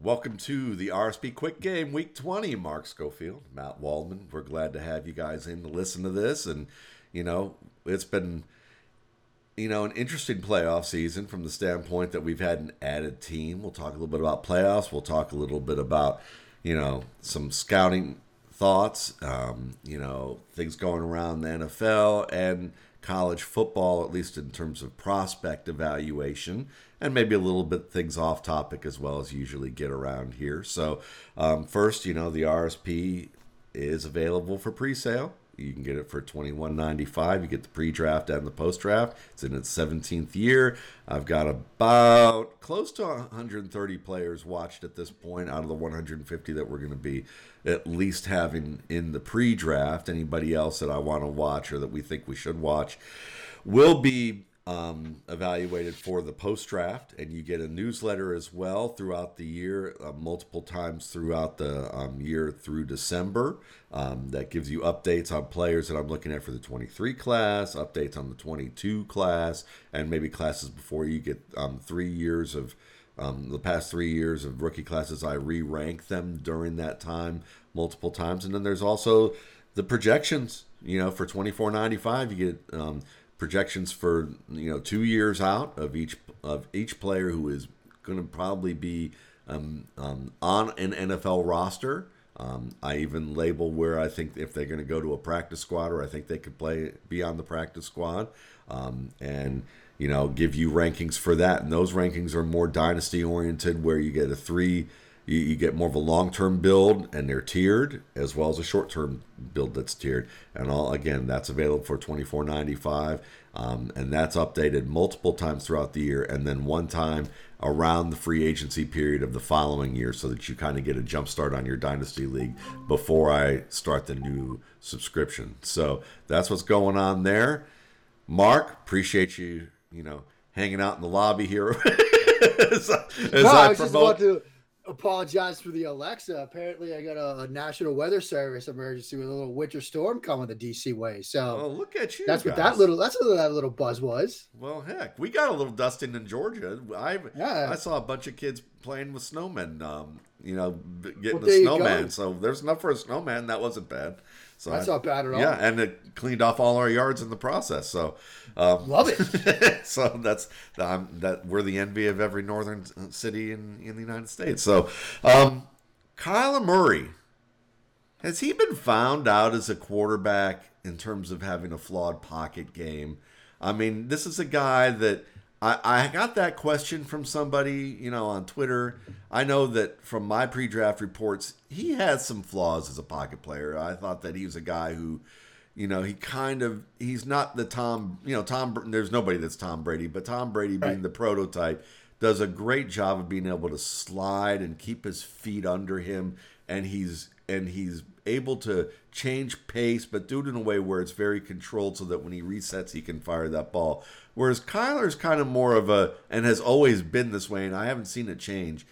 Welcome to the RSP Quick Game Week 20. Mark Schofield, Matt Waldman. We're glad to have you guys in to listen to this. And, you know, it's been, you know, an interesting playoff season from the standpoint that we've had an added team. We'll talk a little bit about playoffs. We'll talk a little bit about, you know, some scouting thoughts, um, you know, things going around the NFL and college football, at least in terms of prospect evaluation and maybe a little bit things off topic as well as usually get around here. So, um, first, you know, the RSP is available for pre-sale. You can get it for twenty one ninety five. You get the pre-draft and the post-draft. It's in its seventeenth year. I've got about close to 130 players watched at this point out of the 150 that we're going to be at least having in the pre-draft. Anybody else that I want to watch or that we think we should watch will be um, evaluated for the post draft, and you get a newsletter as well throughout the year, uh, multiple times throughout the um, year through December. Um, that gives you updates on players that I'm looking at for the 23 class, updates on the 22 class, and maybe classes before you get um, three years of. Um, the past three years of rookie classes, I re rank them during that time multiple times. And then there's also the projections. You know, for twenty four ninety five, you get um, projections for you know two years out of each of each player who is going to probably be um, um, on an NFL roster. Um, I even label where I think if they're going to go to a practice squad or I think they could play be on the practice squad, um, and you know give you rankings for that. And those rankings are more dynasty oriented, where you get a three you, you get more of a long term build and they're tiered as well as a short term build that's tiered and all again that's available for twenty four ninety five um, and that's updated multiple times throughout the year and then one time around the free agency period of the following year so that you kind of get a jump start on your dynasty league before I start the new subscription. So that's what's going on there. Mark, appreciate you, you know, hanging out in the lobby here as, as no, I, I promote. To, apologize for the Alexa. Apparently, I got a, a, National Weather Service emergency with a little winter storm coming the DC way. So, oh, look at you! That's guys. what that little that's what that little buzz was. Well, heck, we got a little dusting in Georgia. I yeah. I saw a bunch of kids playing with snowmen. Um, you know, getting well, a snowman. So there's enough for a snowman. That wasn't bad. So that's I, not bad at all. Yeah, and it cleaned off all our yards in the process. So um, love it. so that's um, that we're the envy of every northern city in in the United States. So um, Kyler Murray has he been found out as a quarterback in terms of having a flawed pocket game? I mean, this is a guy that I, I got that question from somebody, you know, on Twitter. I know that from my pre-draft reports, he has some flaws as a pocket player. I thought that he was a guy who, you know, he kind of he's not the Tom, you know, Tom. There's nobody that's Tom Brady, but Tom Brady being right. the prototype does a great job of being able to slide and keep his feet under him, and he's and he's able to change pace, but do it in a way where it's very controlled so that when he resets, he can fire that ball. Whereas Kyler's kind of more of a, and has always been this way, and I haven't seen it change.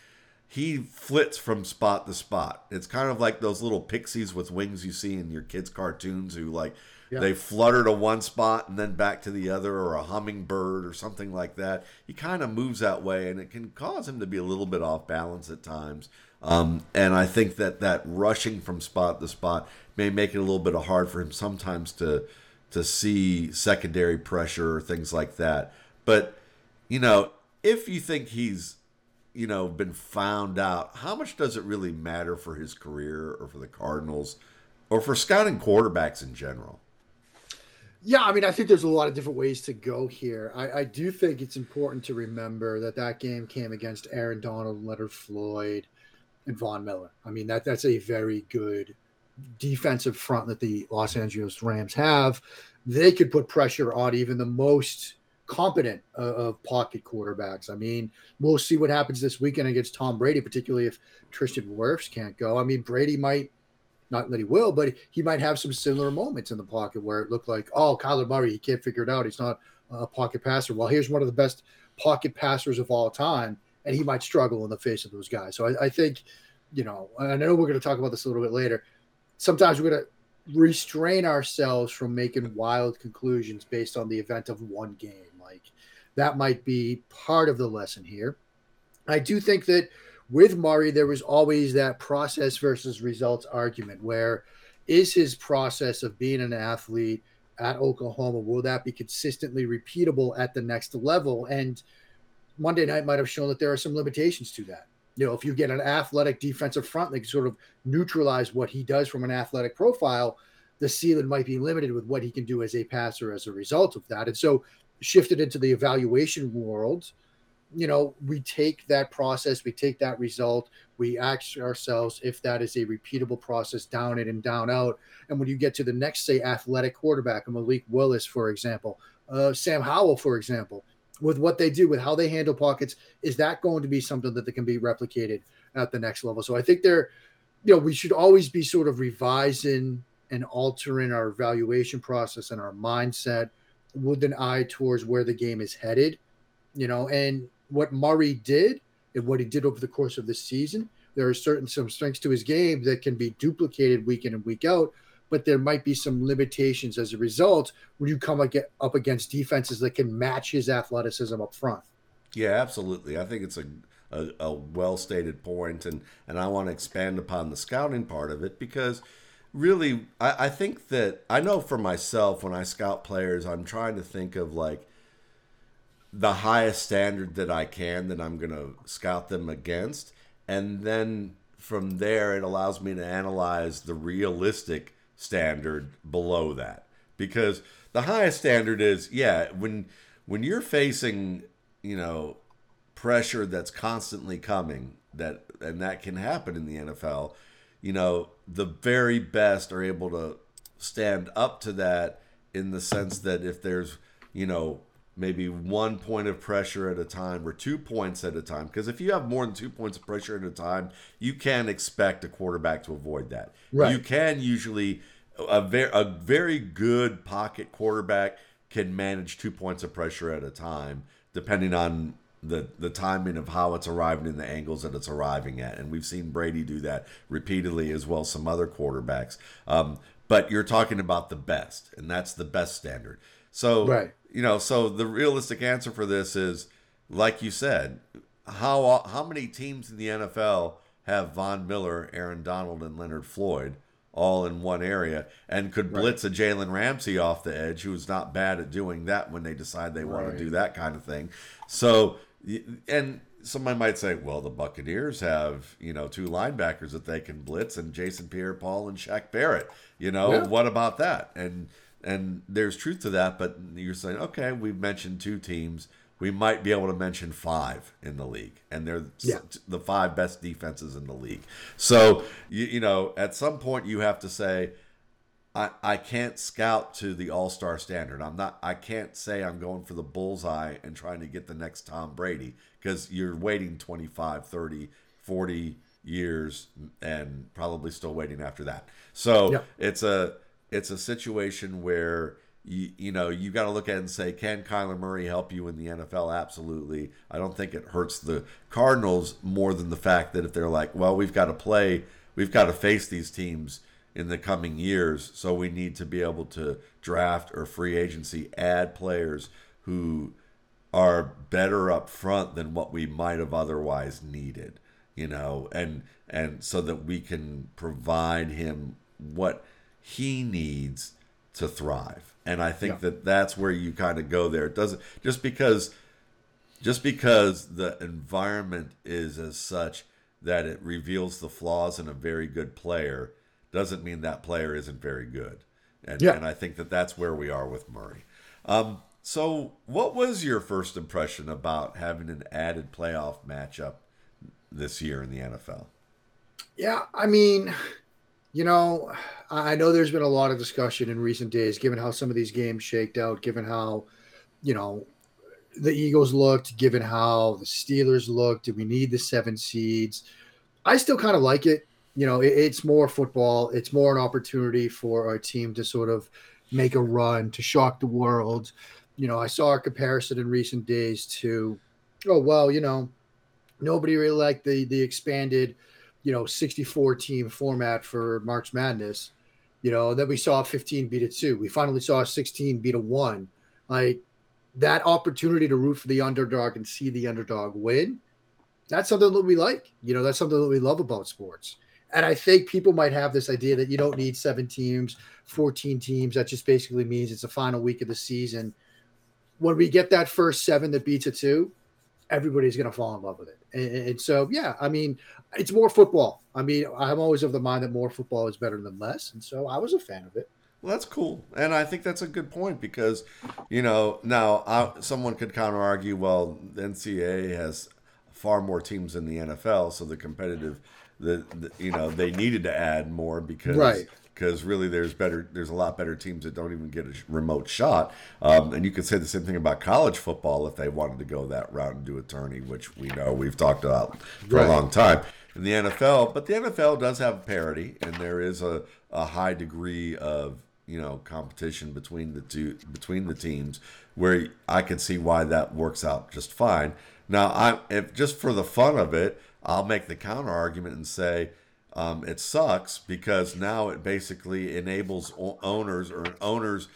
He flits from spot to spot. It's kind of like those little pixies with wings you see in your kids' cartoons who like yeah. they flutter to one spot and then back to the other, or a hummingbird or something like that. He kind of moves that way, and it can cause him to be a little bit off balance at times. Um, and I think that that rushing from spot to spot may make it a little bit hard for him sometimes to to see secondary pressure or things like that. But you know, if you think he's you know been found out, how much does it really matter for his career or for the Cardinals or for scouting quarterbacks in general? Yeah, I mean, I think there's a lot of different ways to go here. I, I do think it's important to remember that that game came against Aaron Donald, Leonard Floyd, and Von Miller. I mean that that's a very good defensive front that the Los Angeles Rams have. They could put pressure on even the most competent uh, of pocket quarterbacks. I mean, we'll see what happens this weekend against Tom Brady, particularly if Tristan Wirfs can't go. I mean, Brady might not that he will, but he might have some similar moments in the pocket where it looked like, oh, Kyler Murray, he can't figure it out. He's not a pocket passer. Well, here's one of the best pocket passers of all time and he might struggle in the face of those guys. So I, I think, you know, I know we're going to talk about this a little bit later. Sometimes we're going to restrain ourselves from making wild conclusions based on the event of one game. That might be part of the lesson here. I do think that with Murray, there was always that process versus results argument where is his process of being an athlete at Oklahoma, will that be consistently repeatable at the next level? And Monday night might have shown that there are some limitations to that. You know, if you get an athletic defensive front that can sort of neutralize what he does from an athletic profile, the ceiling might be limited with what he can do as a passer as a result of that. And so shifted into the evaluation world, you know, we take that process, we take that result, we ask ourselves if that is a repeatable process down in and down out. And when you get to the next, say, athletic quarterback, Malik Willis, for example, uh, Sam Howell, for example, with what they do, with how they handle pockets, is that going to be something that can be replicated at the next level? So I think they're, you know, we should always be sort of revising and altering our evaluation process and our mindset with an eye towards where the game is headed, you know, and what Murray did and what he did over the course of the season, there are certain some strengths to his game that can be duplicated week in and week out, but there might be some limitations as a result when you come up against defenses that can match his athleticism up front. Yeah, absolutely. I think it's a a, a well stated point, and and I want to expand upon the scouting part of it because really, I, I think that I know for myself when I scout players, I'm trying to think of like the highest standard that I can that I'm going to scout them against. And then from there, it allows me to analyze the realistic standard below that. Because the highest standard is, yeah, when when you're facing, you know, pressure that's constantly coming, that and that can happen in the NFL, you know, the very best are able to stand up to that in the sense that if there's, you know, maybe one point of pressure at a time or two points at a time. Because if you have more than two points of pressure at a time, you can expect a quarterback to avoid that. Right. You can usually a very a very good pocket quarterback can manage two points of pressure at a time, depending on the the timing of how it's arriving in the angles that it's arriving at. And we've seen Brady do that repeatedly as well as some other quarterbacks. Um, but you're talking about the best, and that's the best standard. So right. you know, so the realistic answer for this is, like you said, how how many teams in the NFL have Von Miller, Aaron Donald, and Leonard Floyd all in one area and could blitz right. a Jalen Ramsey off the edge, who's not bad at doing that when they decide they right. want to do that kind of thing. So and somebody might say, well, the Buccaneers have, you know, two linebackers that they can blitz and Jason Pierre Paul and Shaq Barrett. You know, yeah. what about that? And and there's truth to that, but you're saying, okay, we've mentioned two teams. We might be able to mention five in the league, and they're yeah. the five best defenses in the league. So, you, you know, at some point you have to say, I, I can't scout to the all star standard. I'm not. I can't say I'm going for the bullseye and trying to get the next Tom Brady because you're waiting 25, 30, 40 years and probably still waiting after that. So yeah. it's a it's a situation where you you know you got to look at it and say, can Kyler Murray help you in the NFL? Absolutely. I don't think it hurts the Cardinals more than the fact that if they're like, well, we've got to play, we've got to face these teams in the coming years. So we need to be able to draft or free agency add players who are better up front than what we might have otherwise needed, you know, and and so that we can provide him what he needs to thrive. And I think yeah. that that's where you kind of go there. It doesn't just because just because the environment is as such that it reveals the flaws in a very good player doesn't mean that player isn't very good. And, yeah. and I think that that's where we are with Murray. Um, so, what was your first impression about having an added playoff matchup this year in the NFL? Yeah, I mean, you know, I know there's been a lot of discussion in recent days, given how some of these games shaked out, given how, you know, the Eagles looked, given how the Steelers looked. Do we need the seven seeds? I still kind of like it you know, it, it's more football. It's more an opportunity for our team to sort of make a run to shock the world. You know, I saw a comparison in recent days to, oh well, you know, nobody really liked the the expanded, you know, 64 team format for March Madness. You know, then we saw 15 beat a two. We finally saw 16 beat a one. Like that opportunity to root for the underdog and see the underdog win that's something that we like. You know, that's something that we love about sports. And I think people might have this idea that you don't need seven teams, 14 teams. That just basically means it's the final week of the season. When we get that first seven that beats a two, everybody's going to fall in love with it. And, and, so, yeah, I mean, it's more football. I mean, I'm always of the mind that more football is better than less. And so I was a fan of it. Well, that's cool. And I think that's a good point because, you know, now I, someone could counter argue, well, the NCAA has far more teams than the NFL, so the competitive, the, the you know, they needed to add more because right. because really there's better there's a lot better teams that don't even get a remote shot. Um, and you could say the same thing about college football if they wanted to go that route and do a tourney which we know we've talked about for right. a long time in the NFL but the NFL does have parity and there is a, a high degree of you know competition between the two between the teams where I can see why that works out just fine. Now I if just for the fun of it I'll make the counter argument and say um, it sucks because now it basically enables owners or owners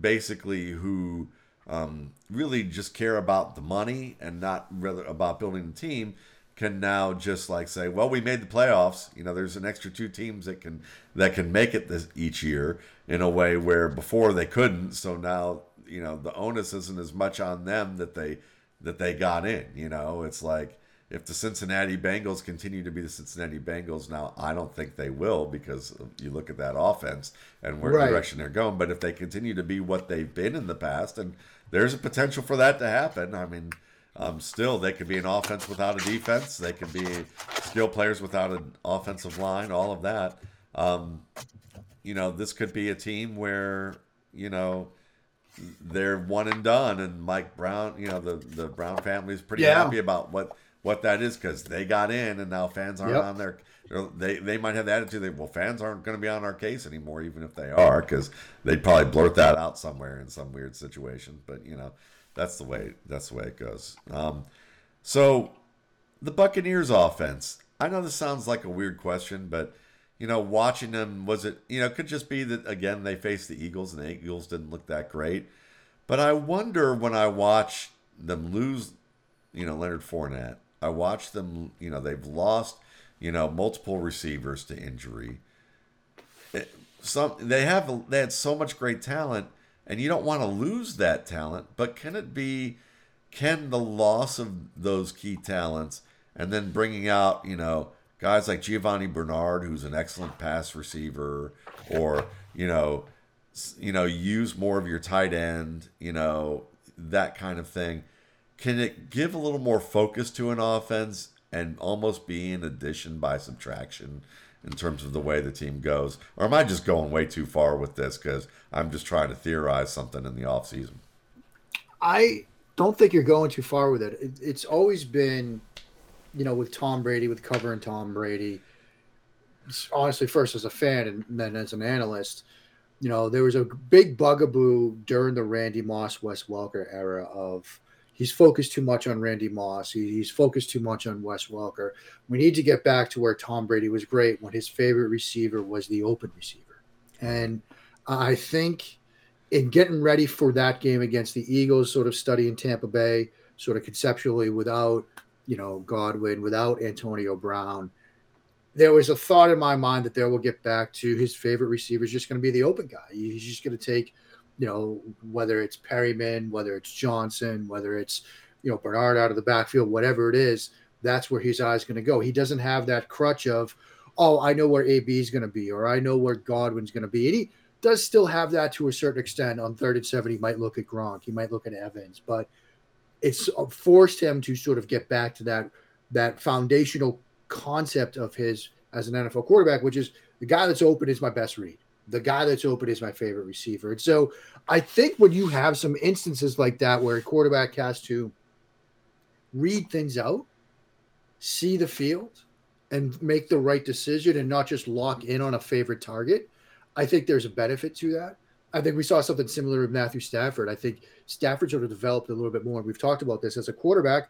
basically who um, really just care about the money and not really about building the team can now just like say, well, we made the playoffs. You know, there's an extra two teams that can that can make it this each year in a way where before they couldn't. So now you know the onus isn't as much on them that they that they got in. You know, it's like if the Cincinnati Bengals continue to be the Cincinnati Bengals now, I don't think they will because you look at that offense and where right. direction they're going. But if they continue to be what they've been in the past, and there's a potential for that to happen. I mean, um, still they could be an offense without a defense. They could be skill players without an offensive line. All of that. Um, you know, this could be a team where you know they're one and done, and Mike Brown, you know, the the Brown family is pretty yeah. happy about what what that is because they got in and now fans aren't yep. on their they they might have the attitude that well fans aren't going to be on our case anymore even if they are because they'd probably blurt that out somewhere in some weird situation but you know that's the way that's the way it goes um, so the buccaneers offense i know this sounds like a weird question but you know watching them was it you know it could just be that again they faced the eagles and the eagles didn't look that great but i wonder when i watch them lose you know leonard Fournette I watched them, you know, they've lost, you know, multiple receivers to injury. Some they have they had so much great talent and you don't want to lose that talent, but can it be can the loss of those key talents and then bringing out, you know, guys like Giovani Bernard who's an excellent pass receiver or, you know, you know, use more of your tight end, you know, that kind of thing can it give a little more focus to an offense and almost be an addition by subtraction in terms of the way the team goes? Or am I just going way too far with this because I'm just trying to theorize something in the offseason? I don't think you're going too far with it. it. It's always been, you know, with Tom Brady, with covering Tom Brady, honestly, first as a fan and then as an analyst, you know, there was a big bugaboo during the Randy Moss, Wes Welker era of he's focused too much on Randy Moss. He, he's focused too much on Wes Welker. We need to get back to where Tom Brady was great when his favorite receiver was the open receiver. And I think in getting ready for that game against the Eagles, sort of studying Tampa Bay, sort of conceptually without, you know, Godwin, without Antonio Brown, there was a thought in my mind that there will get back to his favorite receiver is just going to be the open guy. He's just going to take – you know, whether it's Perriman, whether it's Johnson, whether it's, you know, Bernard out of the backfield, whatever it is, that's where his eye's going to go. He doesn't have that crutch of, oh, I know where AB is going to be, or I know where Godwin's going to be. And he does still have that to a certain extent. On third and seven, he might look at Gronk, he might look at Evans, but it's uh, forced him to sort of get back to that that foundational concept of his as an NFL quarterback, which is the guy that's open is my best read the guy that's open is my favorite receiver. And so I think when you have some instances like that where a quarterback has to read things out, see the field, and make the right decision and not just lock in on a favorite target, I think there's a benefit to that. I think we saw something similar with Matthew Stafford. I think Stafford sort of developed a little bit more. We've talked about this as a quarterback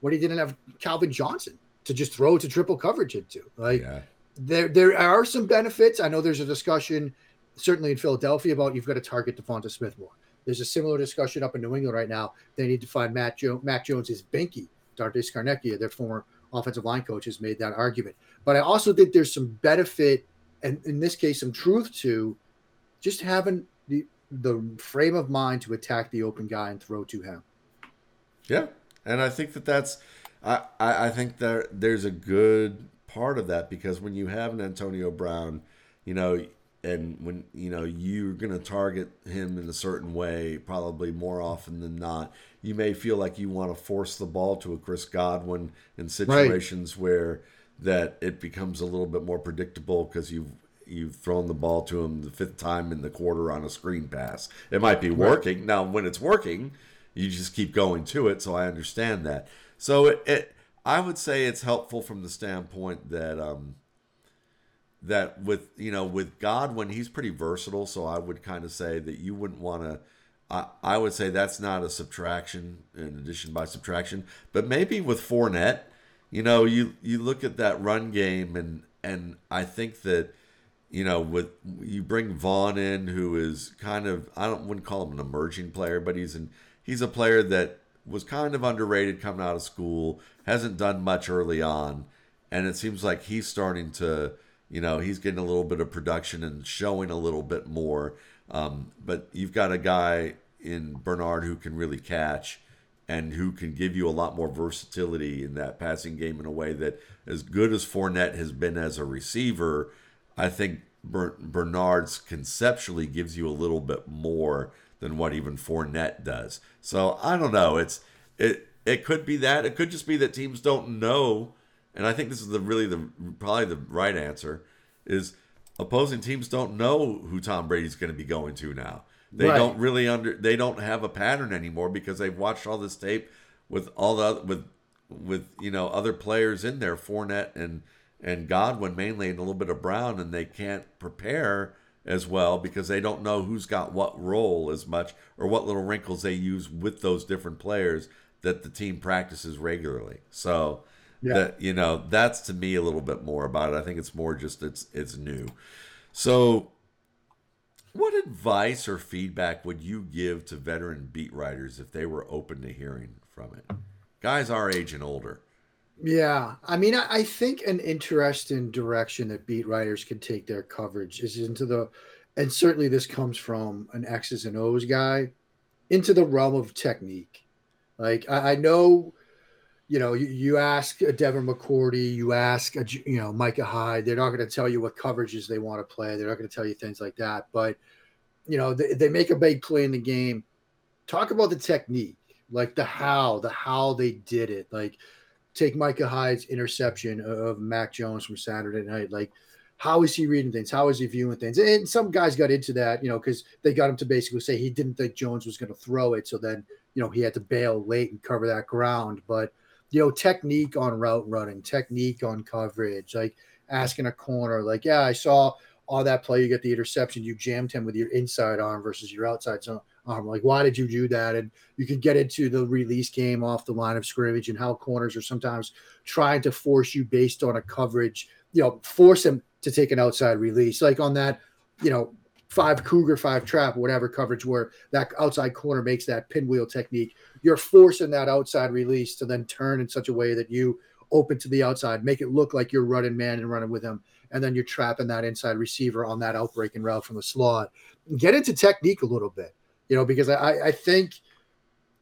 when he didn't have Calvin Johnson to just throw to triple coverage into. Like yeah there there are some benefits. I know there's a discussion, certainly in Philadelphia, about you've got to target Devonta Smith more. There's a similar discussion up in New England right now. They need to find Matt, jo- Mac Jones' binky, Dante Scarnecchia, their former offensive line coach, has made that argument. But I also think there's some benefit, and in this case, some truth to just having the the frame of mind to attack the open guy and throw to him. Yeah, and I think that that's I I, I think there there's a good part of that because when you have an Antonio Brown, you know, and when you know you're going to target him in a certain way, probably more often than not, you may feel like you want to force the ball to a Chris Godwin in situations right. where that it becomes a little bit more predictable because you've you've thrown the ball to him the fifth time in the quarter on a screen pass. It might be working right. now. When it's working, you just keep going to it. So I understand that. So it, it I would say it's helpful from the standpoint that um, that with you know with Godwin he's pretty versatile. So I would kind of say that you wouldn't want to. I, I would say that's not a subtraction in addition by subtraction, but maybe with Fournette, you know, you you look at that run game and and I think that you know with you bring Vaughn in who is kind of I don't wouldn't call him an emerging player, but he's an he's a player that was kind of underrated coming out of school, hasn't done much early on, and it seems like he's starting to, you know, he's getting a little bit of production and showing a little bit more. Um, but you've got a guy in Bernard who can really catch and who can give you a lot more versatility in that passing game in a way that, as good as Fournette has been as a receiver, I think Bernard's conceptually gives you a little bit more than what even Fournette does. So I don't know. It's it it could be that. It could just be that teams don't know. And I think this is the really the probably the right answer is opposing teams don't know who Tom Brady's going to be going to now. They right. don't really under they don't have a pattern anymore because they've watched all this tape with all the with with you know other players in there, Fournette and and Godwin mainly, and a little bit of Brown, and they can't prepare as well because they don't know who's got what role as much or what little wrinkles they use with those different players that the team practices regularly. So yeah. that you know, that's to me a little bit more about it. I think it's more just it's it's new. So what advice or feedback would you give to veteran beat writers if they were open to hearing from it? Guys our age and older. Yeah, I mean, I, I think an interesting direction that beat writers can take their coverage is into the, and certainly this comes from an X's and O's guy, into the realm of technique. Like I, I know, you know, you, you ask a Devin McCourty, you ask a you know Micah Hyde, they're not going to tell you what coverages they want to play. They're not going to tell you things like that. But you know, they, they make a big play in the game. Talk about the technique, like the how, the how they did it, like take Micah Hyde's interception of Mac Jones from Saturday night. Like, how is he reading things? How is he viewing things? And some guys got into that, you know, because they got him to basically say he didn't think Jones was going to throw it. So then, you know, he had to bail late and cover that ground. But, you know, technique on route running, technique on coverage, like asking a corner, like, yeah, I saw all that play. You get the interception, you jammed him with your inside arm versus your outside zone um, like, why did you do that? And you can get into the release game off the line of scrimmage and how corners are sometimes trying to force you based on a coverage, you know, force him to take an outside release. Like on that, you know, five cougar, five trap, whatever coverage where that outside corner makes that pinwheel technique. You're forcing that outside release to then turn in such a way that you open to the outside, make it look like you're running man and running with him. And then you're trapping that inside receiver on that outbreaking route from the slot. Get into technique a little bit you know, because I, I think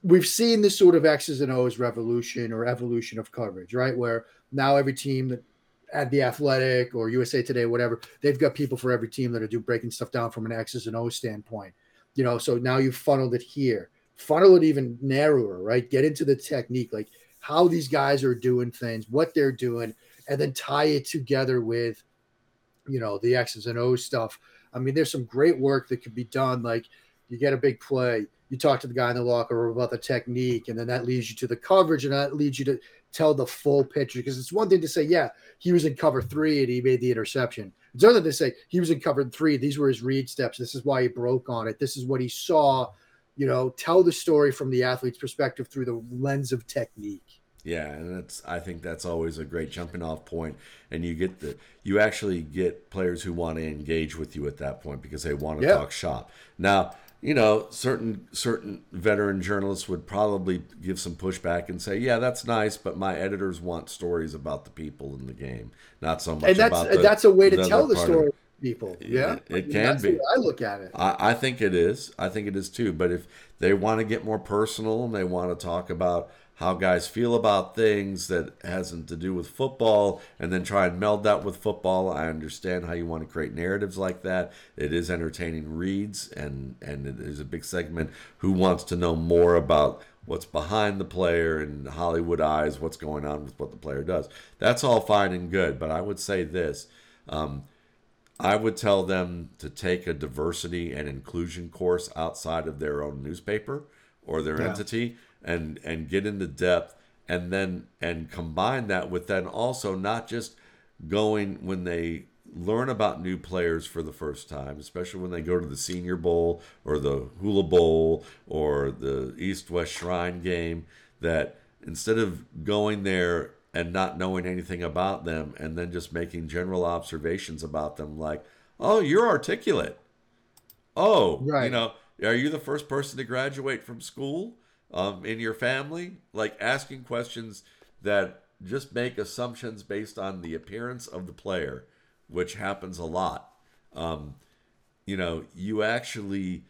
we've seen this sort of X's and O's revolution or evolution of coverage, right? Where now every team that at the Athletic or USA Today, whatever, they've got people for every team that are do breaking stuff down from an X's and O's standpoint. You know, so now you've funneled it here, funnel it even narrower, right? Get into the technique, like how these guys are doing things, what they're doing, and then tie it together with, you know, the X's and O's stuff. I mean, there's some great work that could be done, like you get a big play, you talk to the guy in the locker room about the technique, and then that leads you to the coverage, and that leads you to tell the full picture. Because it's one thing to say, yeah, he was in cover three and he made the interception. It's other to say he was in cover three. These were his read steps. This is why he broke on it. This is what he saw. You know, tell the story from the athlete's perspective through the lens of technique. Yeah, and that's I think that's always a great jumping off point, and you get the you actually get players who want to engage with you at that point because they want to yeah. talk shop. Now, you know, certain certain veteran journalists would probably give some pushback and say, "Yeah, that's nice, but my editors want stories about the people in the game, not so much and that's the, that's a way to the tell the part of story people. Yeah, it I mean, can that's the be. way I look at it. I, I think it is. I think it is too. But if they want to get more personal and they want to talk about how guys feel about things that hasn't to do with football and then try and meld that with football, I understand how you want to create narratives like that. It is entertaining reads and and there's a big segment who wants to know more about what's behind the player and Hollywood eyes, what's going on with what the player does. That's all fine and good, but I would say this. Um, I would tell them to take a diversity and inclusion course outside of their own newspaper or their Yeah. entity and and get into depth and then and combine that with then also not just going when they learn about new players for the first time, especially when they go to the Senior Bowl or the Hula Bowl or the East West Shrine game, that instead of going there and not knowing anything about them and then just making general observations about them, like, oh, you're articulate. Oh, right. you know, are you the first person to graduate from school um, in your family? Like asking questions that just make assumptions based on the appearance of the player, which happens a lot. Um, you know, you actually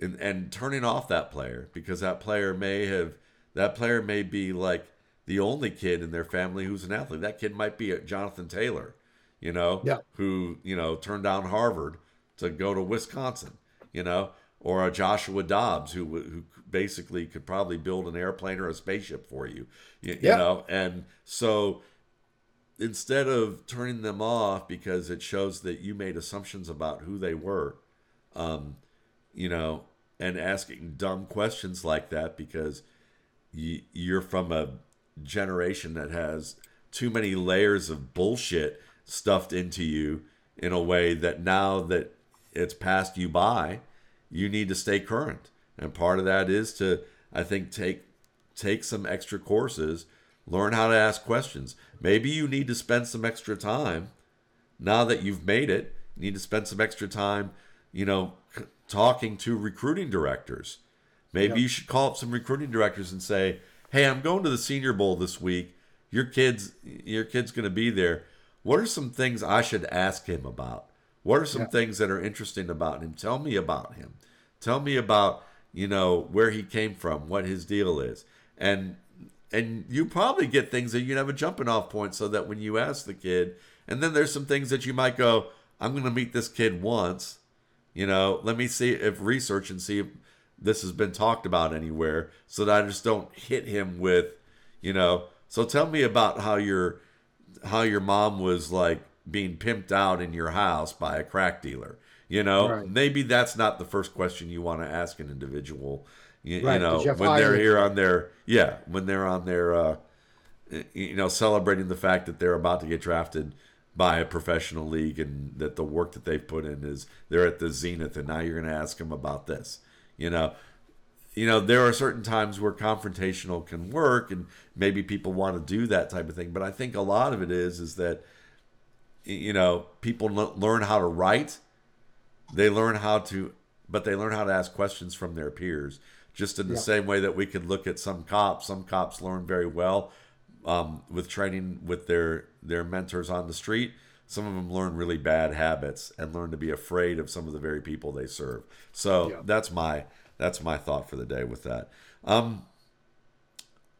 and, and turning off that player because that player may have that player may be like the only kid in their family who's an athlete. That kid might be a Jonathan Taylor, you know, Yeah. who you know turned down Harvard to go to Wisconsin, you know, or a Joshua Dobbs who who basically could probably build an airplane or a spaceship for you, you, you Yeah. know, and so instead of turning them off because it shows that you made assumptions about who they were, um, you know, and asking dumb questions like that because y- you're from a generation that has too many layers of bullshit stuffed into you in a way that now that it's passed you by, you need to stay current. And part of that is to, I think, take take some extra courses, learn how to ask questions. Maybe you need to spend some extra time now that you've made it. You need to spend some extra time, you know, talking to recruiting directors. Maybe Yep. you should call up some recruiting directors and say, "Hey, I'm going to the Senior Bowl this week. Your kid's your kid's going to be there. What are some things I should ask him about? What are some Yeah. things that are interesting about him? Tell me about him. Tell me about you know where he came from, what his deal is, and and you probably get things that you have a jumping off point so that when you ask the kid, and then there's some things that you might go, I'm going to meet this kid once, you know, let me see if research and see if this has been talked about anywhere so that I just don't hit him with, you know, so tell me about how your how your mom was like being pimped out in your house by a crack dealer. You know, Right. maybe that's not the first question you want to ask an individual. You, Right, know, you have when they're here on on their yeah, when they're on their uh, you know celebrating the fact that they're about to get drafted by a professional league and that the work that they've put in is they're at the zenith and now you're going to ask them about this you know you know there are certain times where confrontational can work and maybe people want to do that type of thing but i think a lot of it is is that you know people learn how to write they learn how to but they learn how to ask questions from their peers just in the Yeah. same way that we could look at some cops some cops learn very well um, with training with their their mentors on the street some of them learn really bad habits and learn to be afraid of some of the very people they serve so Yeah. that's my that's my thought for the day with that um,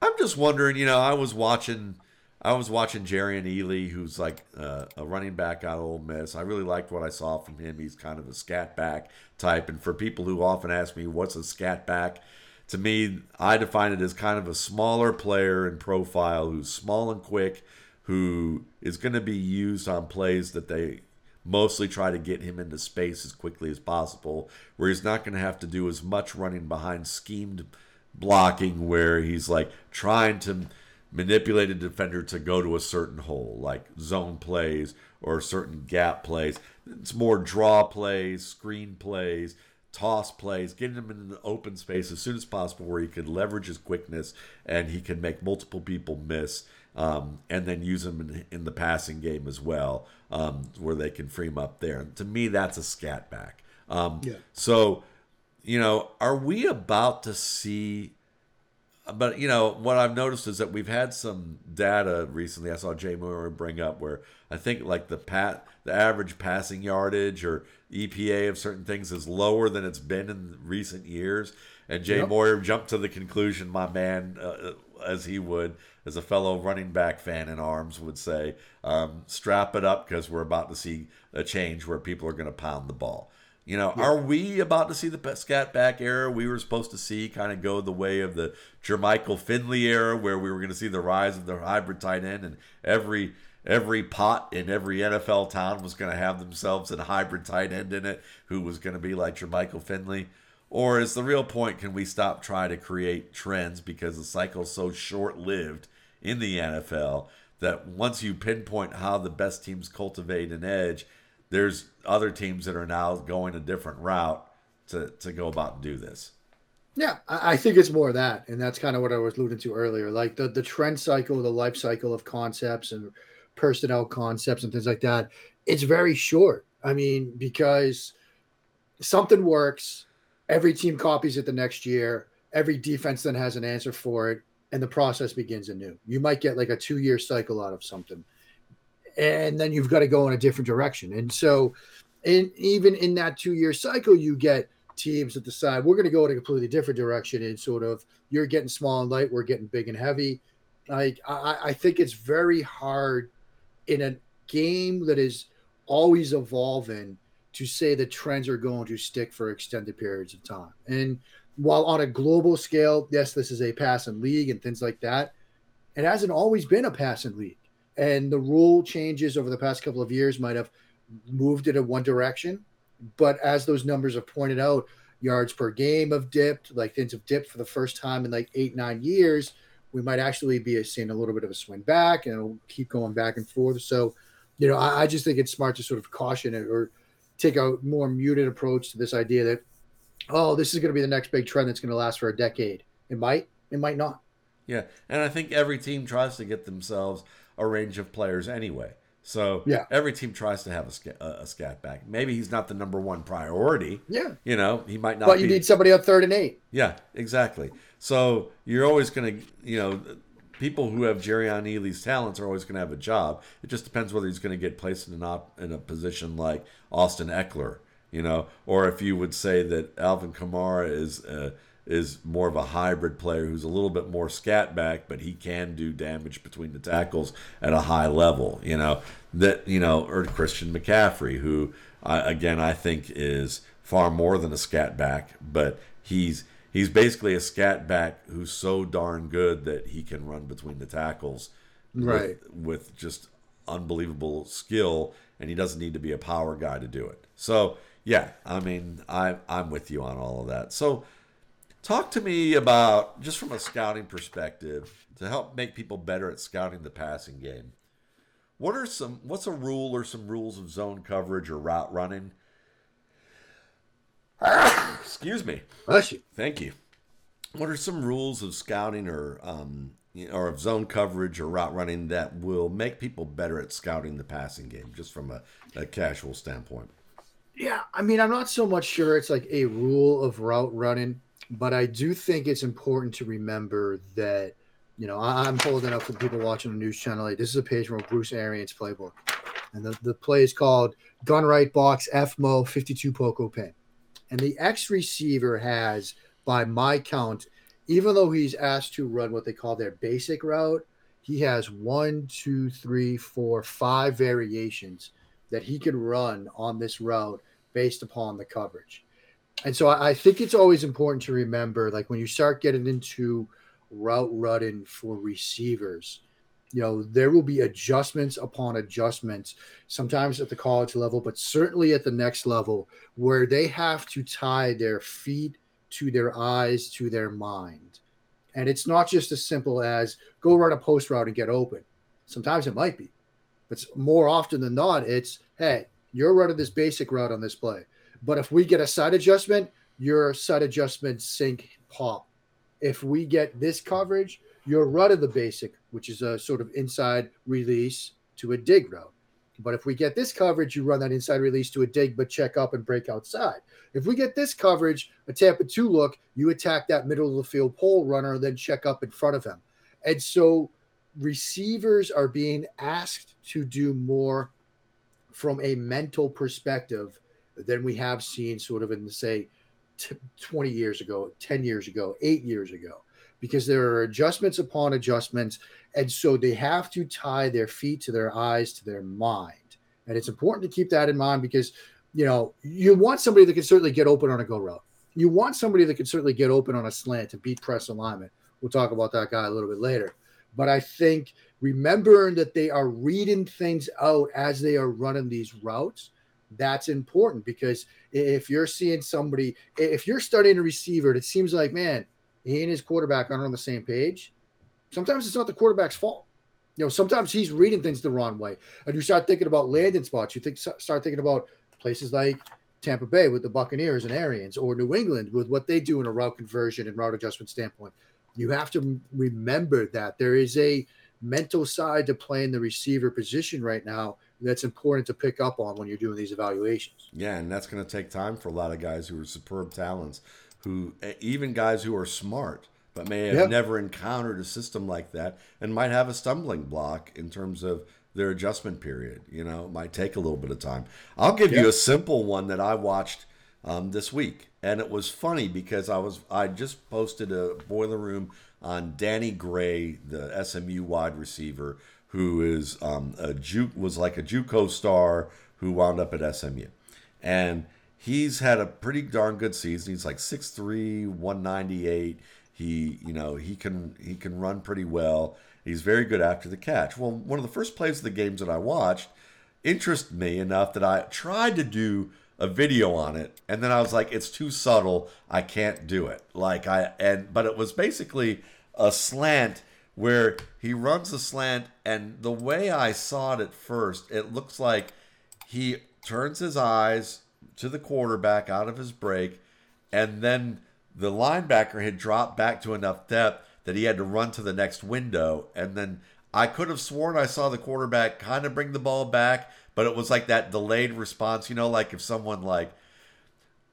i'm just wondering you know i was watching I was watching Jerrion Ealy, who's like uh, a running back out of Ole Miss. I really liked what I saw from him. He's kind of a scat back type. And for people who often ask me, what's a scat back? To me, I define it as kind of a smaller player in profile who's small and quick, who is going to be used on plays that they mostly try to get him into space as quickly as possible, where he's not going to have to do as much running behind schemed blocking, where he's like trying to manipulate a defender to go to a certain hole, like zone plays or certain gap plays. It's more draw plays, screen plays, toss plays, getting him in an open space as soon as possible where he can leverage his quickness and he can make multiple people miss. Um, and then use them in, in the passing game as well, um, where they can frame up there. And to me, that's a scat back. Um, Yeah. So you know, are we about to see? But you know what I've noticed is that we've had some data recently. I saw Jay Moore bring up where I think like the pat the average passing yardage or EPA of certain things is lower than it's been in recent years. And Jay yep. Moyer jumped to the conclusion, my man, uh, as he would, as a fellow running back fan in arms would say, um, strap it up because we're about to see a change where people are going to pound the ball. You know, yeah. are we about to see the scat back era we were supposed to see kind of go the way of the Jermichael Finley era where we were going to see the rise of the hybrid tight end and every every pot in every NFL town was going to have themselves a hybrid tight end in it who was going to be like Jermichael Finley? Or is the real point can we stop trying to create trends because the cycle's so short lived in the NFL that once you pinpoint how the best teams cultivate an edge, there's other teams that are now going a different route to, to go about and do this. Yeah, I think it's more of that. And that's kind of what I was alluding to earlier. Like the, the trend cycle, the life cycle of concepts and personnel concepts and things like that. It's very short. I mean, because something works, every team copies it the next year, every defense then has an answer for it, and the process begins anew. You might get like a two year cycle out of something, and then you've got to go in a different direction. And so, and even in that two year cycle, you get teams that decide we're going to go in a completely different direction and sort of you're getting small and light, we're getting big and heavy. Like I, I think it's very hard in a game that is always evolving to say the trends are going to stick for extended periods of time. And while on a global scale, yes, this is a passing league and things like that, it hasn't always been a passing league. And the rule changes over the past couple of years might have moved it in one direction. But as those numbers have pointed out, yards per game have dipped, like things have dipped for the first time in like eight, nine years. We might actually be seeing a little bit of a swing back and it'll keep going back and forth. So, you know, I, I just think it's smart to sort of caution it or take a more muted approach to this idea that, oh, this is going to be the next big trend that's going to last for a decade. It might, it might not. Yeah. And I think every team tries to get themselves a range of players anyway. So yeah. every team tries to have a, a, scat back. Maybe he's not the number one priority. Yeah. You know, he might not. But you be, need somebody on third and eight. Yeah, exactly. So you're always going to, you know, people who have Jerrion Ealy's talents are always going to have a job. It just depends whether he's going to get placed in an op- in a position like Austin Ekeler, you know, or if you would say that Alvin Kamara is uh, is more of a hybrid player who's a little bit more scat back, but he can do damage between the tackles at a high level, you know, that you know, or Christian McCaffrey, who uh, again I think is far more than a scat back, but he's he's basically a scat back who's so darn good that he can run between the tackles right. with, with, just unbelievable skill and he doesn't need to be a power guy to do it. So yeah i mean I, i'm with you on all of that. So talk to me about just from a scouting perspective to help make people better at scouting the passing game what are some what's a rule or some rules of zone coverage or route running Excuse me. Bless you. Thank you. What are some rules of scouting or um, or of zone coverage or route running that will make people better at scouting the passing game, just from a, a casual standpoint? Yeah, I mean, I'm not so much sure it's like a rule of route running, but I do think it's important to remember that, you know, I'm holding up for people watching the news channel. Like, this is a page from Bruce Arians' playbook. And the, the play is called Gun Right Box FMO 52 Poco Pin. And the X receiver has, by my count, even though he's asked to run what they call their basic route, he has one, two, three, four, five variations that he can run on this route based upon the coverage. And so I, think it's always important to remember, like when you start getting into route running for receivers, you know there will be adjustments upon adjustments sometimes at the college level but certainly at the next level where they have to tie their feet to their eyes to their mind. And it's not just as simple as go run a post route and get open. Sometimes it might be but more often than not it's hey you're running this basic route on this play but if we get a side adjustment your side adjustment sync pop if we get this coverage you're running the basic, which is a sort of inside release to a dig route. But if we get this coverage, you run that inside release to a dig, but check up and break outside. If we get this coverage, a Tampa 2 look, you attack that middle of the field pole runner, then check up in front of him. And so receivers are being asked to do more from a mental perspective than we have seen sort of in, say, t- 20 years ago, 10 years ago, eight years ago, because there are adjustments upon adjustments. And so they have to tie their feet to their eyes to their mind. And it's important to keep that in mind because, you know, you want somebody that can certainly get open on a go route. You want somebody that can certainly get open on a slant and beat press alignment. We'll talk about that guy a little bit later. But I think remembering that they are reading things out as they are running these routes, that's important because if you're seeing somebody, if you're studying a receiver, it seems like, man, he and his quarterback aren't on the same page. Sometimes it's not the quarterback's fault. You know, sometimes he's reading things the wrong way. And you start thinking about landing spots. You think start thinking about places like Tampa Bay with the Buccaneers and Arians, or New England with what they do in a route conversion and route adjustment standpoint. You have to remember that there is a mental side to playing the receiver position right now that's important to pick up on when you're doing these evaluations. Yeah, and that's going to take time for a lot of guys who are superb talents, who even guys who are smart but may have never encountered a system like that and might have a stumbling block in terms of their adjustment period. You know, it might take a little bit of time. I'll give you a simple one that I watched um, this week, and it was funny because I was I just posted a boiler room on Danny Gray, the SMU wide receiver, who is um, a Ju- was like a JUCO star who wound up at SMU, and he's had a pretty darn good season. He's like 6'3", 198. He you know he can he can run pretty well. He's very good after the catch. Well, one of the first plays of the games that I watched interested me enough that I tried to do a video on it and then I was like it's too subtle I can't do it like I and but it was basically a slant where he runs a slant, and the way I saw it at first, it looks like he turns his eyes to the quarterback out of his break, and then the linebacker had dropped back to enough depth that he had to run to the next window, and then I could have sworn I saw the quarterback kind of bring the ball back, but it was like that delayed response, you know, like if someone like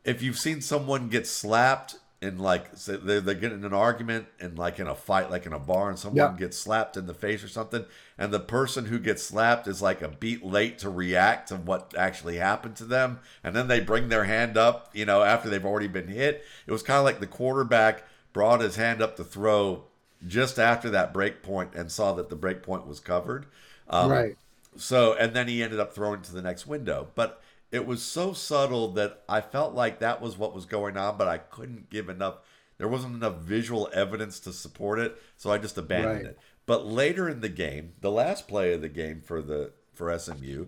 if you've seen someone get slapped in like they're, they're getting an argument and like in a fight like in a bar and someone yeah. gets slapped in the face or something and the person who gets slapped is like a beat late to react to what actually happened to them and then they bring their hand up you know after they've already been hit. It was kind of like the quarterback brought his hand up to throw just after that break point and saw that the break point was covered. Um, right. so and then he ended up throwing to the next window. But it was so subtle that I felt like that was what was going on, but I couldn't give enough. There wasn't enough visual evidence to support it, so I just abandoned right. it. But later in the game, the last play of the game for the for SMU,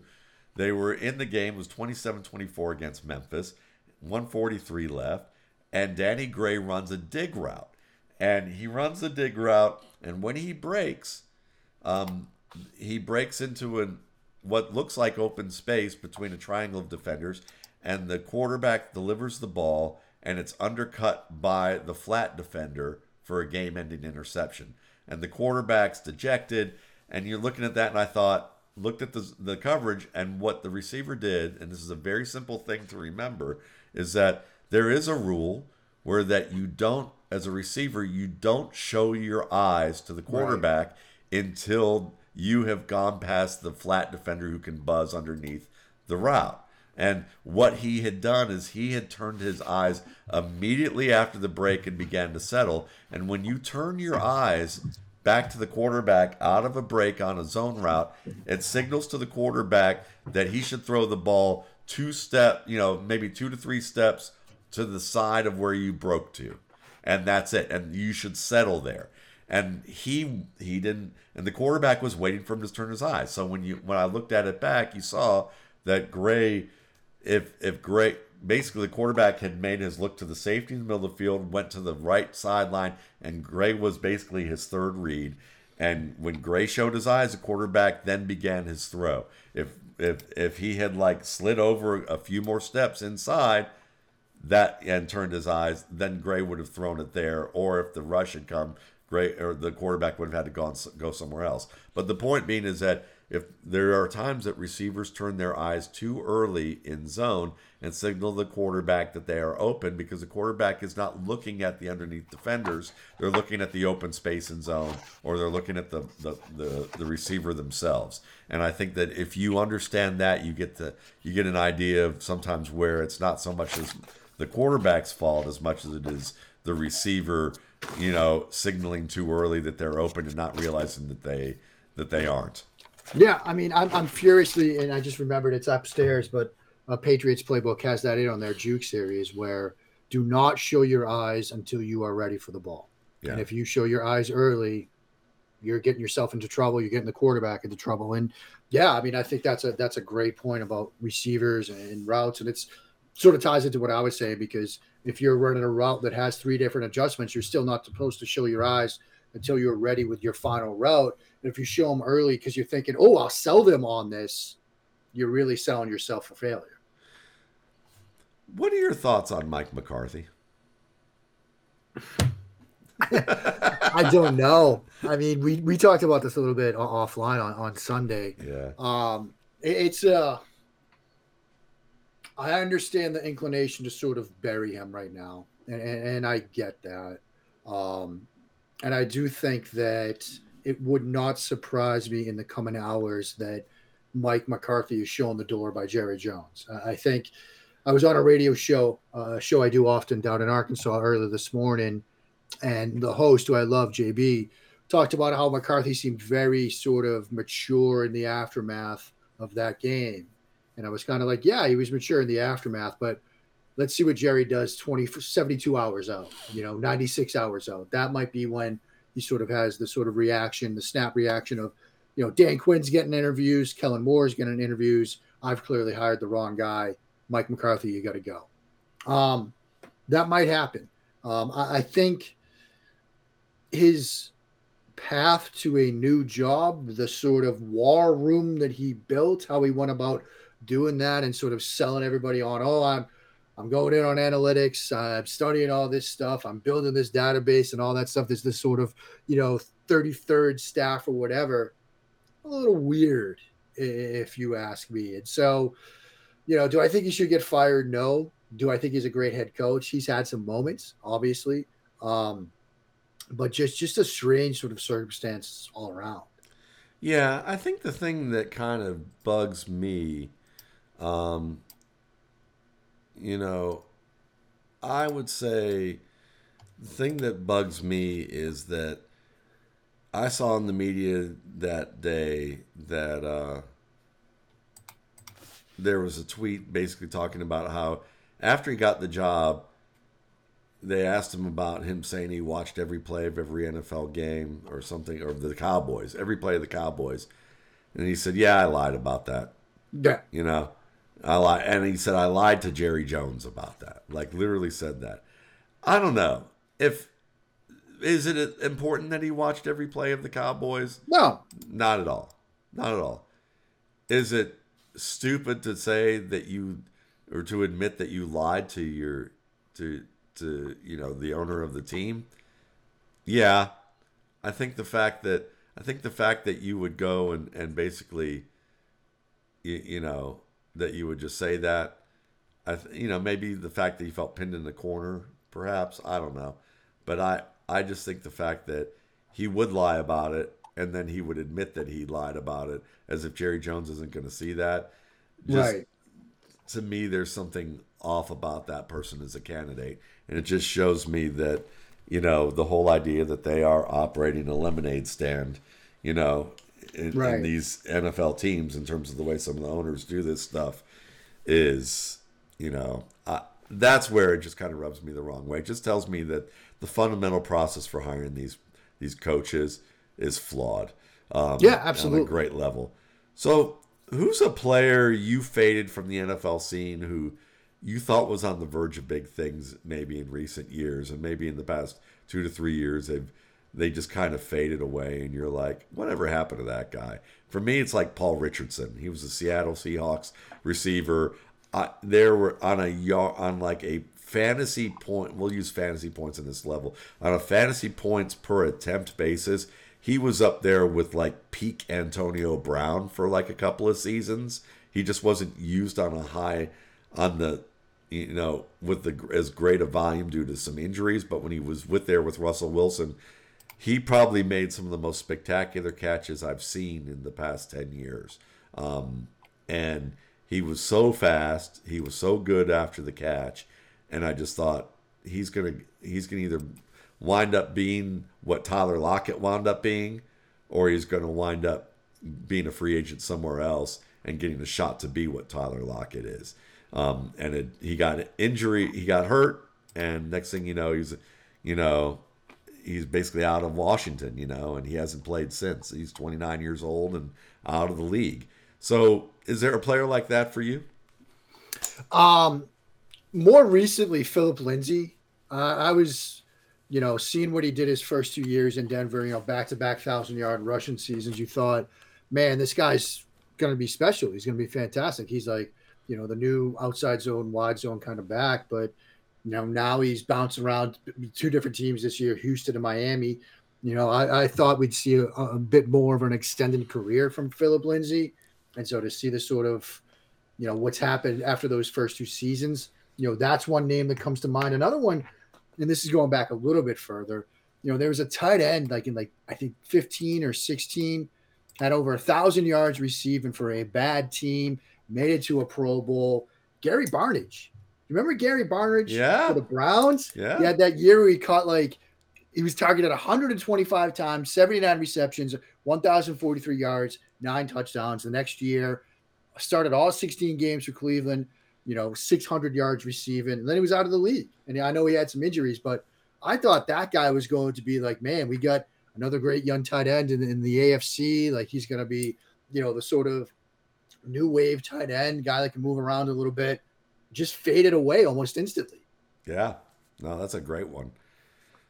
they were in the game was 27-24 against Memphis, 143 left, and Danny Gray runs a dig route. And he runs a dig route, and when he breaks, um, he breaks into an what looks like open space between a triangle of defenders, and the quarterback delivers the ball, and it's undercut by the flat defender for a game ending interception. And the quarterback's dejected, and you're looking at that, and I thought, looked at the, the coverage, and what the receiver did, and this is a very simple thing to remember, is that there is a rule where that you don't, as a receiver, you don't show your eyes to the quarterback right. until you have gone past the flat defender who can buzz underneath the route. And what he had done is he had turned his eyes immediately after the break and began to settle. And when you turn your eyes back to the quarterback out of a break on a zone route, it signals to the quarterback that he should throw the ball two step, you know, maybe two to three steps to the side of where you broke to. And that's it. And you should settle there and he he didn't and the quarterback was waiting for him to turn his eyes. So when you when i looked at it back you saw that gray if if gray basically the quarterback had made his look to the safety in the middle of the field went to the right sideline and gray was basically his third read. And when gray showed his eyes the quarterback then began his throw. If if if he had like slid over a few more steps inside that and turned his eyes, then Gray would have thrown it there. Or if the rush had come, Gray or the quarterback would have had to go, go somewhere else. But the point being is that if there are times that receivers turn their eyes too early in zone and signal the quarterback that they are open because the quarterback is not looking at the underneath defenders. They're looking at the open space in zone or they're looking at the, the, the, the receiver themselves. And I think that if you understand that, you get to you get an idea of sometimes where it's not so much as the quarterback's fault as much as it is the receiver, you know, signaling too early that they're open and not realizing that they that they aren't. Yeah, I mean, I'm, I'm furiously, and I just remembered it's upstairs, but a Patriots playbook has that in on their juke series where do not show your eyes until you are ready for the ball. Yeah. And if you show your eyes early, you're getting yourself into trouble. You're getting the quarterback into trouble. And yeah, I mean, I think that's a that's a great point about receivers and routes, and it's sort of ties into what I was saying because if you're running a route that has three different adjustments, you're still not supposed to show your eyes until you're ready with your final route. And if you show them early because you're thinking, oh, I'll sell them on this, you're really selling yourself for failure. What are your thoughts on Mike McCarthy? I don't know. I mean, we, we talked about this a little bit offline on, on Sunday. Yeah. Um, it, it's uh, I understand the inclination to sort of bury him right now, and, and, and I get that. Um, and I do think that it would not surprise me in the coming hours that Mike McCarthy is shown the door by Jerry Jones. I think I was on a radio show, a show I do often down in Arkansas earlier this morning, and the host, who I love, JB, talked about how McCarthy seemed very sort of mature in the aftermath of that game. And I was kind of like, yeah, he was mature in the aftermath, but let's see what Jerry does 20 72 hours out, you know, 96 hours out. That might be when he sort of has the sort of reaction, the snap reaction of, you know, Dan Quinn's getting interviews, Kellen Moore's getting interviews. I've clearly hired the wrong guy. Mike McCarthy, you got to go. Um, that might happen. Um, I, I think his path to a new job, the sort of war room that he built, how he went about doing that and sort of selling everybody on, oh, I'm I'm going in on analytics. I'm studying all this stuff. I'm building this database and all that stuff. There's this sort of, you know, 33rd staff or whatever. A little weird, if you ask me. And so, you know, do I think he should get fired? No. Do I think he's a great head coach? He's had some moments, obviously, um, but just just a strange sort of circumstance all around. Yeah, I think the thing that kind of bugs me um, you know, I would say the thing that bugs me is that I saw in the media that day that uh, there was a tweet basically talking about how after he got the job, they asked him about him saying he watched every play of every NFL game or something, or the Cowboys, every play of the Cowboys. And he said, Yeah, I lied about that. Yeah. You know, I lied, and he said I lied to Jerry Jones about that. Like literally said that. I don't know if is it important that he watched every play of the Cowboys? No, not at all. Not at all. Is it stupid to say that you or to admit that you lied to your to to you know the owner of the team? Yeah, I think the fact that I think the fact that you would go and and basically you, you know that you would just say that. I, you know, maybe the fact that he felt pinned in the corner, perhaps I don't know, but I, I just think the fact that he would lie about it and then he would admit that he lied about it, as if Jerry Jones isn't going to see that. Just, right. To me, there's something off about that person as a candidate, and it just shows me that you know the whole idea that they are operating a lemonade stand, you know, in, right. in, these NFL teams in terms of the way some of the owners do this stuff is, you know, uh, that's where it just kind of rubs me the wrong way. It just tells me that the fundamental process for hiring these these coaches is flawed. Um, yeah, absolutely. On a great level. So, who's a player you faded from the NFL scene who you thought was on the verge of big things maybe in recent years and maybe in the past two to three years they've they just kind of faded away and you're like whatever happened to that guy? For me it's like paul richardson. He was a seattle seahawks receiver. There were on a on like a fantasy point we'll use fantasy points in this level. On a fantasy points per attempt basis he was up there with like peak Antonio Brown for like a couple of seasons. He just wasn't used on a high on the you know with the as great a volume due to some injuries, but when he was with there with Russell Wilson, he probably made some of the most spectacular catches I've seen in the past 10 years. Um, and he was so fast, he was so good after the catch, and I just thought he's going to he's going to either wind up being what Tyler Lockett wound up being or he's going to wind up being a free agent somewhere else and getting a shot to be what Tyler Lockett is. Um, and it, he got injury, he got hurt, and next thing you know, he's, you know, he's basically out of Washington, you know, and he hasn't played since. He's 29 years old and out of the league. So, is there a player like that for you? Um, more recently, Philip Lindsay. Uh, I was, you know, seeing what he did his first two years in Denver. You know, back to back thousand yard rushing seasons. You thought, man, this guy's going to be special. He's going to be fantastic. He's like, you know, the new outside zone, wide zone kind of back, but you know, now he's bouncing around two different teams this year, Houston and Miami. You know, I, I thought we'd see a, a, bit more of an extended career from Philip Lindsay. And so to see the sort of, you know, what's happened after those first two seasons, you know, that's one name that comes to mind. Another one, and this is going back a little bit further, you know, there was a tight end like in like, I think 15 or 16, had over a thousand yards receiving for a bad team, made it to a Pro Bowl. Gary Barnidge, Remember Gary Barnidge yeah. for the Browns? Yeah. He had that year where he caught like he was targeted 125 times, 79 receptions, 1,043 yards, nine touchdowns. The next year, started all 16 games for Cleveland, you know, 600 yards receiving. And then he was out of the league. And I know he had some injuries, but I thought that guy was going to be like, man, we got another great young tight end in, in the AFC. Like he's going to be, you know, the sort of new wave tight end guy that can move around a little bit just faded away almost instantly. Yeah, no, that's a great one.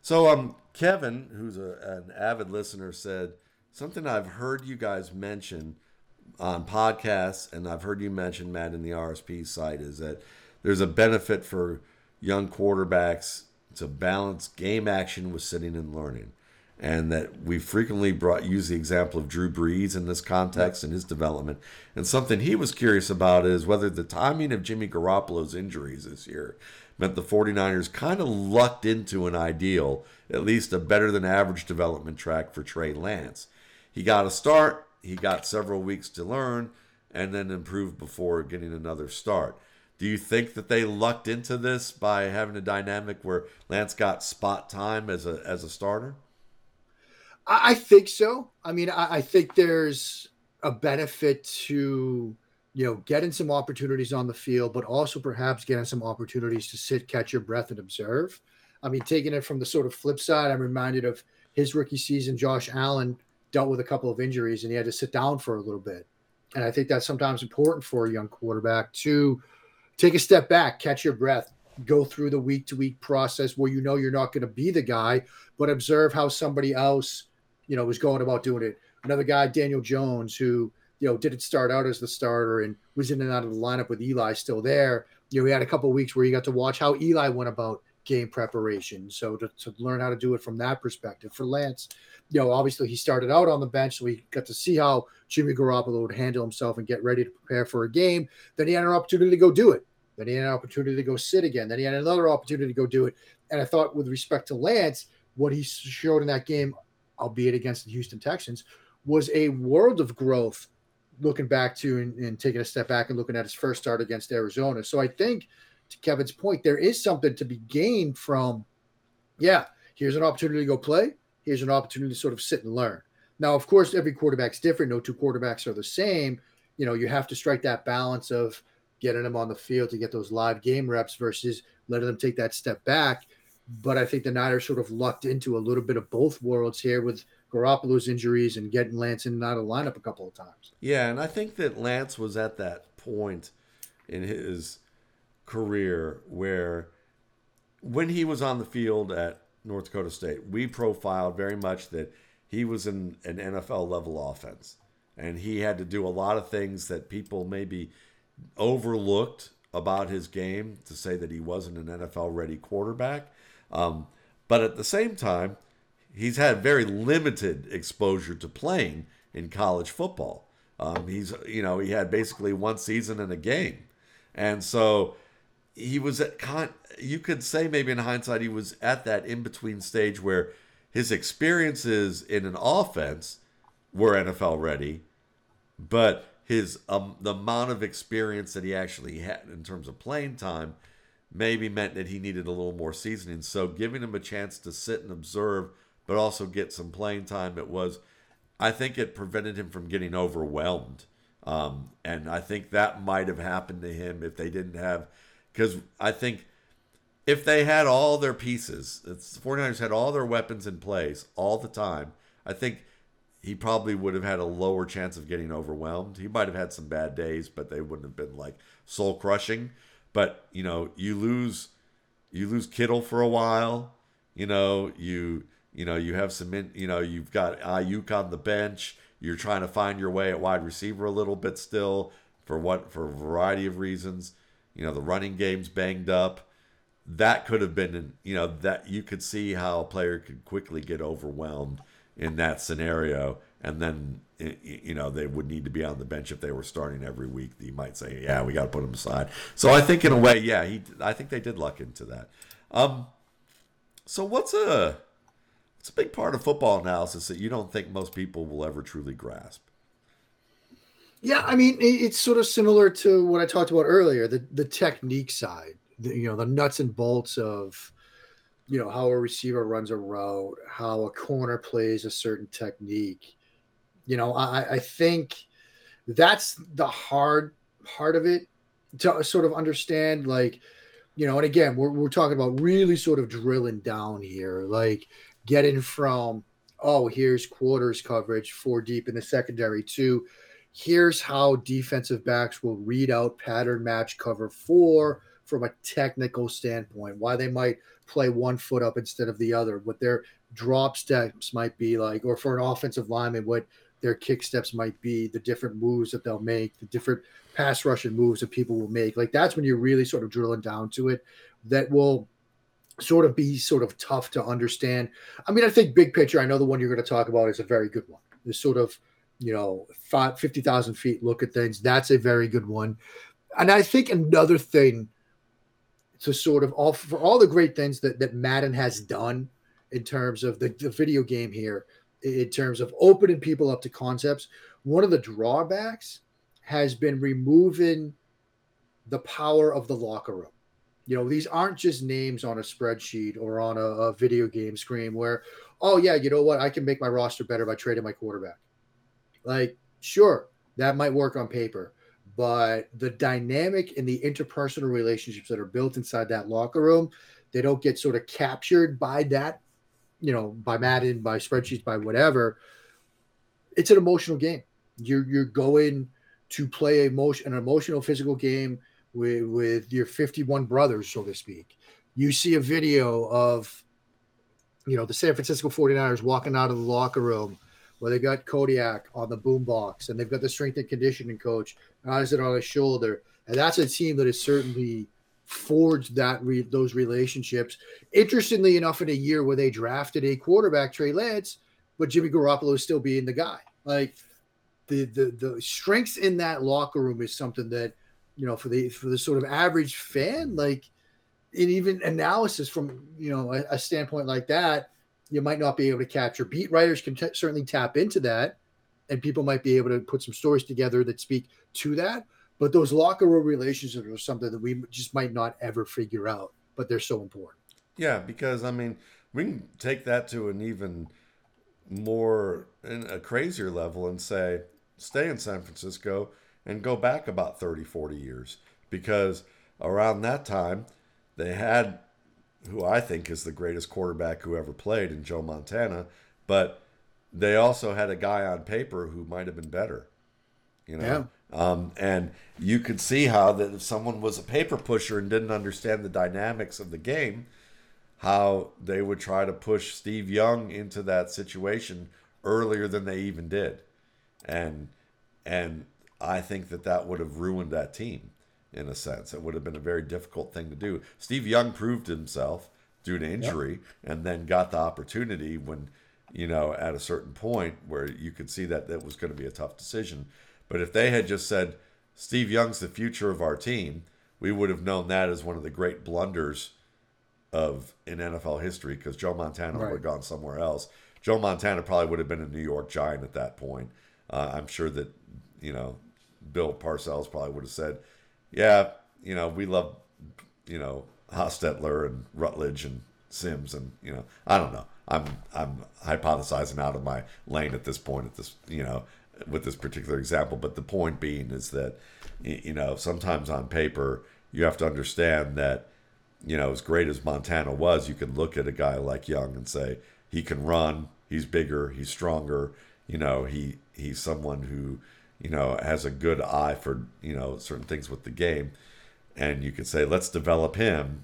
So, um, Kevin, who's a, an avid listener, said something I've heard you guys mention on podcasts, and I've heard you mention Matt in the RSP site is that there's a benefit for young quarterbacks to balance game action with sitting and learning and that we frequently brought use the example of Drew Brees in this context and his development. And something he was curious about is whether the timing of Jimmy Garoppolo's injuries this year meant the 49ers kind of lucked into an ideal, at least a better than average development track for Trey Lance. He got a start, he got several weeks to learn, and then improved before getting another start. Do you think that they lucked into this by having a dynamic where Lance got spot time as a as a starter? I, think so. I mean, I, I think there's a benefit to you know getting some opportunities on the field, but also perhaps getting some opportunities to sit, catch your breath, and observe. I mean, taking it from the sort of flip side, I'm reminded of his rookie season. Josh Allen dealt with a couple of injuries and he had to sit down for a little bit. And I think that's sometimes important for a young quarterback to take a step back, catch your breath, go through the week to week process where you know you're not going to be the guy, but observe how somebody else you know, was going about doing it. Another guy, Daniel Jones, who, you know, didn't start out as the starter and was in and out of the lineup with Eli still there. You know, we had a couple weeks where you got to watch how Eli went about game preparation. So to, to learn how to do it from that perspective. For Lance, you know, obviously he started out on the bench, so we got to see how Jimmy Garoppolo would handle himself and get ready to prepare for a game. Then he had an opportunity to go do it. Then he had an opportunity to go sit again. Then he had another opportunity to go do it. And I thought, with respect to Lance, what he showed in that game albeit against the Houston Texans, was a world of growth looking back to and, and, taking a step back and looking at his first start against Arizona. So I think to Kevin's point, there is something to be gained from, yeah, here's an opportunity to go play. Here's an opportunity to sort of sit and learn. Now, of course, every quarterback's different. No two quarterbacks are the same. You know, you have to strike that balance of getting them on the field to get those live game reps versus letting them take that step back but I think the Niners sort of lucked into a little bit of both worlds here with Garoppolo's injuries and getting Lance in and out of lineup a couple of times. Yeah, and I think that Lance was at that point in his career where when he was on the field at North Dakota State, we profiled very much that he was in an NFL level offense. And he had to do a lot of things that people maybe overlooked about his game to say that he wasn't an NFL ready quarterback. Um, but at the same time, he's had very limited exposure to playing in college football. Um, he's you know he had basically one season in a game, and so he was at con. You could say maybe in hindsight he was at that in between stage where his experiences in an offense were NFL ready, but his um, the amount of experience that he actually had in terms of playing time maybe meant that he needed a little more seasoning. So giving him a chance to sit and observe, but also get some playing time, it was, I think it prevented him from getting overwhelmed. Um, and I think that might have happened to him if they didn't have, because I think if they had all their pieces, it's, the 49ers had all their weapons in place all the time, I think he probably would have had a lower chance of getting overwhelmed. He might have had some bad days, but they wouldn't have been like soul crushing. But you know, you lose you lose Kittle for a while. You know, you you know you have some in, you know you've got Aiyuk on the bench. You're trying to find your way at wide receiver a little bit still for what for a variety of reasons. You know, the running game's banged up. That could have been, you know, that you could see how a player could quickly get overwhelmed in that scenario and then you know they would need to be on the bench if they were starting every week. You might say, yeah, we got to put him aside. So I think in a way, yeah, he. I think they did luck into that. Um, so what's a it's a big part of football analysis that you don't think most people will ever truly grasp? Yeah, I mean it's sort of similar to what I talked about earlier, the the technique side, the, you know, the nuts and bolts of you know how a receiver runs a route, how a corner plays a certain technique you know, I, I think that's the hard part of it to sort of understand, like, you know, and again, we're, we're talking about really sort of drilling down here, like getting from, oh, here's quarters coverage four deep in the secondary to here's how defensive backs will read out pattern match cover four from a technical standpoint, why they might play one foot up instead of the other, what their drop steps might be like, or for an offensive lineman, what their kick steps might be, the different moves that they'll make, the different pass rushing moves that people will make. Like that's when you're really sort of drilling down to it. That will sort of be sort of tough to understand. I mean, I think big picture, I know the one you're going to talk about is a very good one. This sort of, you know, 50,000 feet look at things. That's a very good one. And I think another thing to sort of all for all the great things that, that Madden has done in terms of the, the video game here, in terms of opening people up to concepts. One of the drawbacks has been removing the power of the locker room. You know, these aren't just names on a spreadsheet or on a, a, video game screen where, oh, yeah, you know what? I can make my roster better by trading my quarterback. Like, sure, that might work on paper, but the dynamic and the interpersonal relationships that are built inside that locker room, they don't get sort of captured by that you know, by Madden, by spreadsheets, by whatever, it's an emotional game. You're you're going to play emotion an emotional physical game with with your 51 brothers, so to speak. You see a video of you know the San Francisco 49ers walking out of the locker room where they got Kodiak on the boombox and they've got the strength and conditioning coach has it on his shoulder. And that's a team that is certainly forged that re- those relationships. Interestingly enough, in a year where they drafted a quarterback, Trey Lance, but Jimmy Garoppolo is still being the guy. Like the the the strengths in that locker room is something that you know for the for the sort of average fan, like in even analysis from you know a, a standpoint like that, you might not be able to capture. Beat writers can t- certainly tap into that, and people might be able to put some stories together that speak to that but those locker room relationships are something that we just might not ever figure out, but they're so important. Yeah, because I mean, we can take that to an even more in a crazier level and say, stay in San Francisco and go back about 30, 40 years. Because around that time, they had who I think is the greatest quarterback who ever played in Joe Montana, but they also had a guy on paper who might have been better. You know, yeah. Um, and you could see how that if someone was a paper pusher and didn't understand the dynamics of the game, how they would try to push Steve Young into that situation earlier than they even did, and and I think that that would have ruined that team in a sense. It would have been a very difficult thing to do. Steve Young proved himself due to injury, and then got the opportunity when, you know, at a certain point where you could see that that was going to be a tough decision. But if they had just said, Steve Young's the future of our team, we would have known that as one of the great blunders of in NFL history because Joe Montana right. would have gone somewhere else. Joe Montana probably would have been a New York Giant at that point. Uh, I'm sure that you know Bill Parcells probably would have said, "Yeah, you know we love you know Hostetler and Rutledge and Simms and you know I don't know. I'm I'm hypothesizing out of my lane at this point at this you know with this particular example, but the point being is that you know sometimes on paper you have to understand that you know as great as Montana was, you can look at a guy like Young and say he can run, he's bigger, he's stronger, you know he he's someone who you know has a good eye for you know certain things with the game and you could say let's develop him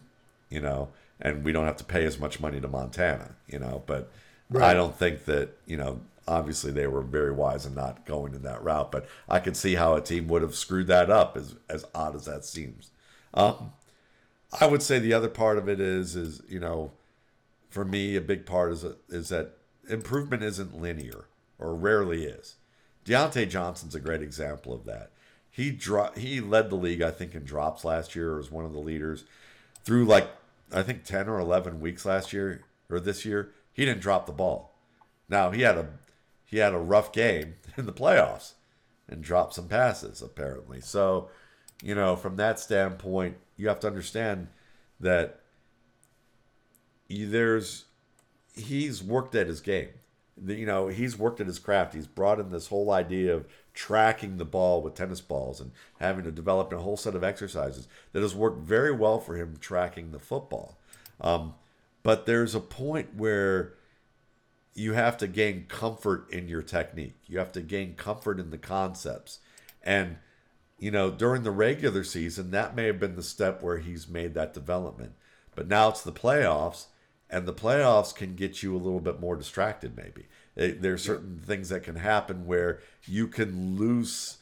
you know and we don't have to pay as much money to montana you know but right. i don't think that you know obviously they were very wise in not going in that route but i could see how a team would have screwed that up as as odd as that seems um, i would say the other part of it is is you know for me a big part is is that improvement isn't linear or rarely is Diontae Johnson's a great example of that. He dro- he led the league, I think, in drops last year, or was one of the leaders. Through like I think ten or eleven weeks last year or this year, he didn't drop the ball. Now he had a he had a rough game in the playoffs and dropped some passes apparently. So, you know, from that standpoint, you have to understand that there's he's worked at his game you know, he's worked at his craft. He's brought in this whole idea of tracking the ball with tennis balls and having to develop a whole set of exercises that has worked very well for him tracking the football. Um, but there's a point where you have to gain comfort in your technique. You have to gain comfort in the concepts. And, you know, during the regular season, that may have been the step where he's made that development. But now it's the playoffs and the playoffs can get you a little bit more distracted maybe There are certain things that can happen where you can lose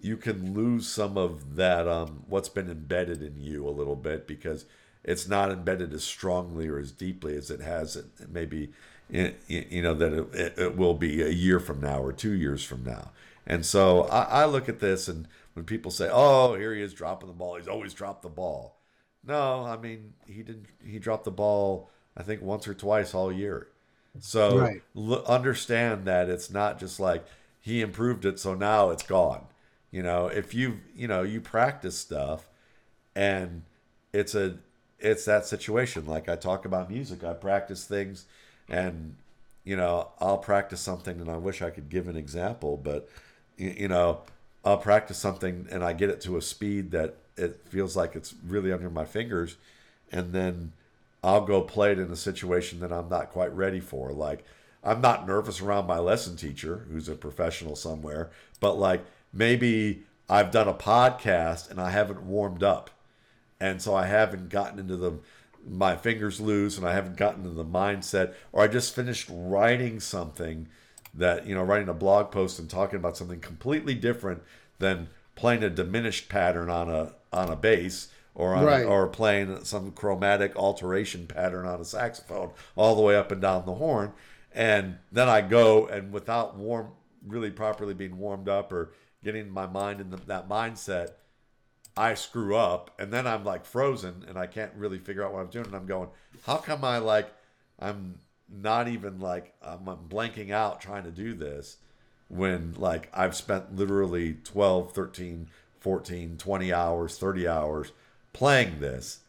you can lose some of that um, what's been embedded in you a little bit because it's not embedded as strongly or as deeply as it has it maybe you know that it, it will be a year from now or two years from now and so I, I look at this and when people say oh here he is dropping the ball he's always dropped the ball no i mean he didn't he dropped the ball I think once or twice all year. So right. l- understand that it's not just like he improved it, so now it's gone. You know, if you you know you practice stuff, and it's a it's that situation. Like I talk about music, I practice things, and you know I'll practice something, and I wish I could give an example, but you, know I'll practice something, and I get it to a speed that it feels like it's really under my fingers, and then I'll go play it in a situation that I'm not quite ready for. Like, I'm not nervous around my lesson teacher, who's a professional somewhere, but like maybe I've done a podcast and I haven't warmed up. And so I haven't gotten into the my fingers loose and I haven't gotten into the mindset, or I just finished writing something that, you know, writing a blog post and talking about something completely different than playing a diminished pattern on a on a bass or on, right. or playing some chromatic alteration pattern on a saxophone all the way up and down the horn and then I go and without warm really properly being warmed up or getting my mind in the, that mindset I screw up and then I'm like frozen and I can't really figure out what I'm doing and I'm going how come I like I'm not even like I'm, I'm blanking out trying to do this when like I've spent literally 12 13 14 20 hours 30 hours playing this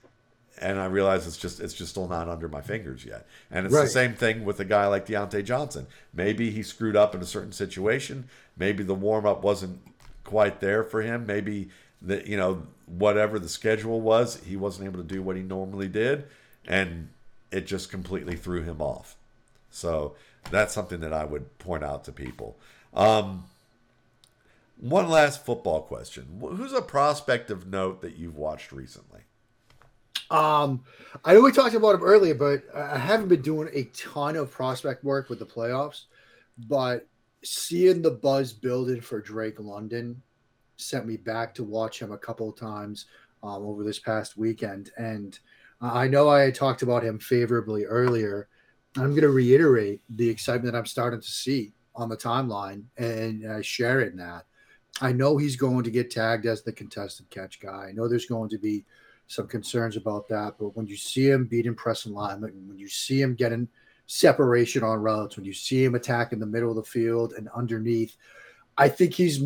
and I realize it's just it's just still not under my fingers yet. And it's right. the same thing with a guy like Diontae Johnson. Maybe he screwed up in a certain situation. Maybe the warm up wasn't quite there for him. Maybe that you know whatever the schedule was, he wasn't able to do what he normally did, and it just completely threw him off. So that's something that I would point out to people. Um, one last football question. Who's a prospect of note that you've watched recently? Um, I know we talked about him earlier, but I haven't been doing a ton of prospect work with the playoffs. But seeing the buzz building for Drake London sent me back to watch him a couple of times um, over this past weekend. And I know I talked about him favorably earlier. I'm going to reiterate the excitement that I'm starting to see on the timeline and uh, share it in that. I know he's going to get tagged as the contested catch guy. I know there's going to be some concerns about that, but when you see him beating press alignment, when you see him getting separation on routes, when you see him attack in the middle of the field and underneath, I think he's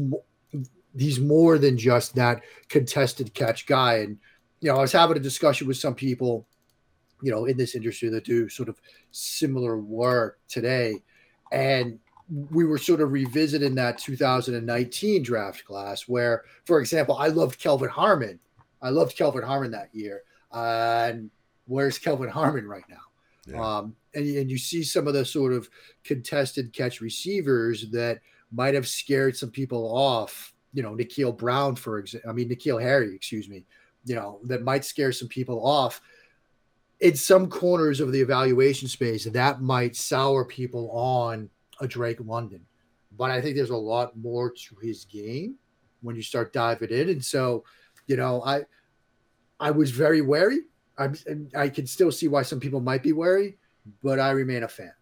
he's more than just that contested catch guy. And you know, I was having a discussion with some people, you know, in this industry that do sort of similar work today, and we were sort of revisiting that 2019 draft class where, for example, I loved Kelvin Harmon. I loved Kelvin Harmon that year. Uh, and where's Kelvin Harmon right now? Yeah. Um, and, and you see some of the sort of contested catch receivers that might have scared some people off. You know, N'Keal Brown, for example, I mean, N'Keal Harry, excuse me, you know, that might scare some people off. In some corners of the evaluation space, that might sour people on a Drake London. But I think there's a lot more to his game when you start diving in. And so, you know, I I was very wary. I'm, I can still see why some people might be wary, but I remain a fan.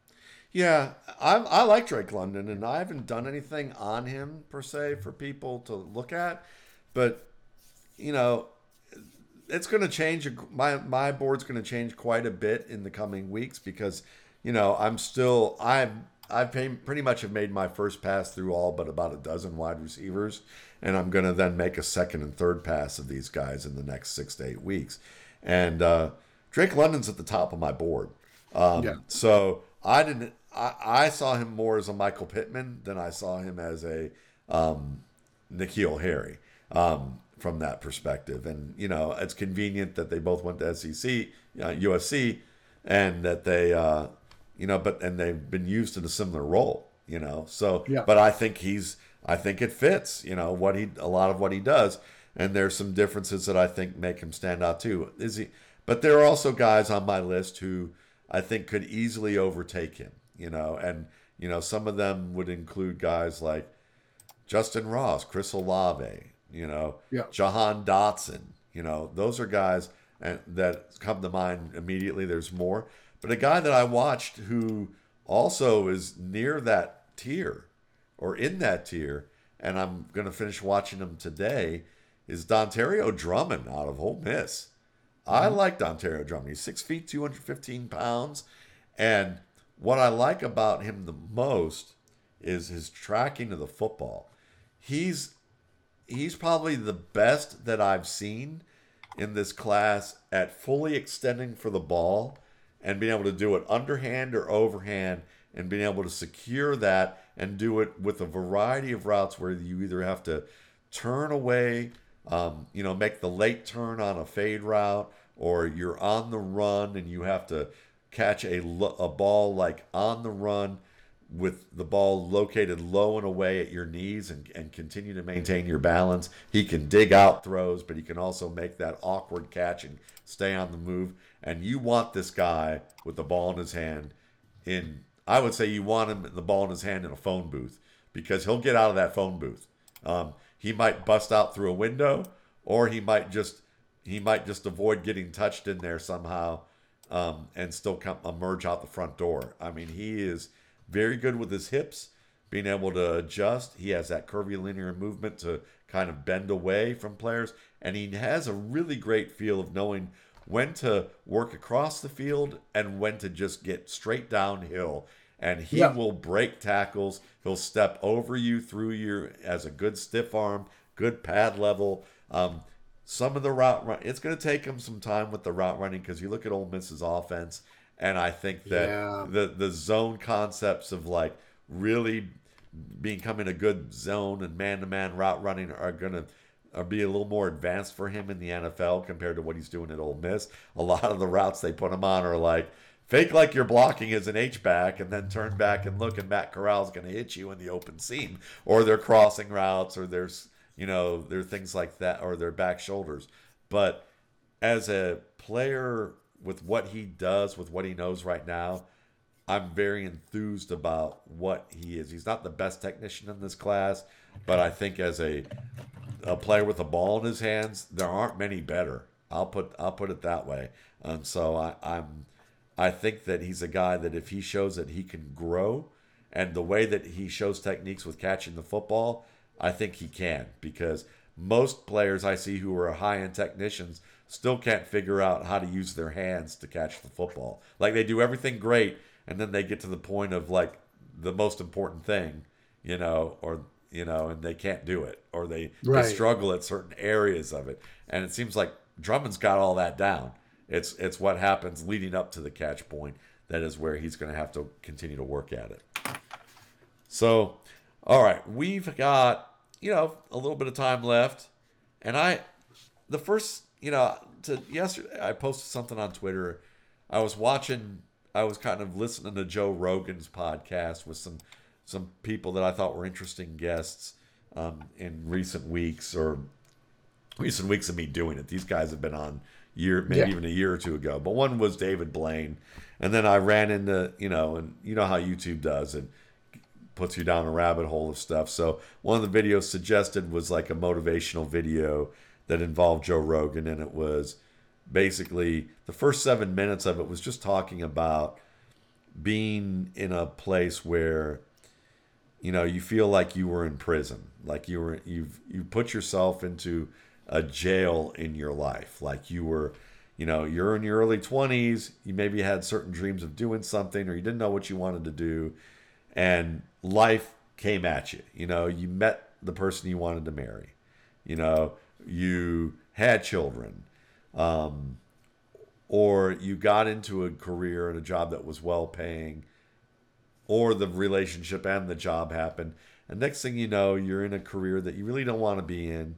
Yeah, I, I like Drake London, and I haven't done anything on him per se for people to look at. But you know, it's going to change. My my board's going to change quite a bit in the coming weeks because you know I'm still I'm I've pretty much have made my first pass through all but about a dozen wide receivers, and I'm going to then make a second and third pass of these guys in the next six to eight weeks. And uh, Drake London's at the top of my board. Um, yeah. So I didn't. I, I, saw him more as a Michael Pittman than I saw him as a um, N'Keal Harry um, from that perspective. And you know, it's convenient that they both went to SEC, uh, USC, and that they. Uh, you know, but and they've been used in a similar role, you know. So, yeah. but I think he's, I think it fits, you know, what he, a lot of what he does, and there's some differences that I think make him stand out too. Is he? But there are also guys on my list who I think could easily overtake him, you know, and you know some of them would include guys like Justyn Ross, Chris Olave, you know, yeah. Jahan Dotson, you know, those are guys and that come to mind immediately. There's more, but a guy that I watched who also is near that tier or in that tier, and I'm going to finish watching him today, is Dontario Drummond out of Ole Miss. Mm-hmm. I like Dontario Drummond. He's six feet, 215 pounds. And what I like about him the most is his tracking of the football. He's he's probably the best that I've seen in this class at fully extending for the ball and being able to do it underhand or overhand and being able to secure that and do it with a variety of routes where you either have to turn away, um, you know, make the late turn on a fade route, or you're on the run and you have to catch a, a ball like on the run with the ball located low and away at your knees and, and continue to maintain your balance. He can dig out throws, but he can also make that awkward catch and stay on the move and you want this guy with the ball in his hand in I would say you want him the ball in his hand in a phone booth because he'll get out of that phone booth. Um, he might bust out through a window, or he might just he might just avoid getting touched in there somehow, um, and still come emerge out the front door. I mean, he is very good with his hips, being able to adjust. He has that curvilinear movement to kind of bend away from players, and he has a really great feel of knowing when to work across the field and when to just get straight downhill. And he yeah. will break tackles. He'll step over you, through you as a good stiff arm, good pad level. Um, some of the route run, it's going to take him some time with the route running because you look at Ole Miss's offense, and I think that yeah. the the zone concepts of like really becoming a good zone and man to man route running are going to or be a little more advanced for him in the NFL compared to what he's doing at Ole Miss. A lot of the routes they put him on are like fake like you're blocking as an H back and then turn back and look and Matt Corral's going to hit you in the open seam or they're crossing routes or there's you know there are things like that or their back shoulders. But as a player with what he does with what he knows right now, I'm very enthused about what he is. He's not the best technician in this class, but I think as a a player with a ball in his hands, there aren't many better. I'll put I'll put it that way. And so I, I'm I think that he's a guy that if he shows that he can grow, and the way that he shows techniques with catching the football, I think he can because most players I see who are high end technicians still can't figure out how to use their hands to catch the football. Like they do everything great, and then they get to the point of like the most important thing, you know, or you know, and they can't do it, or they, Right. they struggle at certain areas of it. And it seems like Drummond's got all that down. It's it's what happens leading up to the catch point that is where he's going to have to continue to work at it. So, all right, we've got you know a little bit of time left, and I, the first you know to yesterday I posted something on Twitter. I was watching, I was kind of listening to Joe Rogan's podcast with some some people that I thought were interesting guests um, in recent weeks or recent weeks of me doing it. These guys have been on year, maybe Yeah. even a year or two ago. But one was David Blaine, and then I ran into you know, and you know how YouTube does it puts you down a rabbit hole of stuff. So one of the videos suggested was like a motivational video that involved Joe Rogan, and it was basically the first seven minutes of it was just talking about being in a place where you know you feel like you were in prison like you were you've you put yourself into a jail in your life like you were you know you're in your early 20s you maybe had certain dreams of doing something or you didn't know what you wanted to do and life came at you you know you met the person you wanted to marry you know you had children um, or you got into a career and a job that was well paying or the relationship and the job happened. And next thing you know, you're in a career that you really don't want to be in,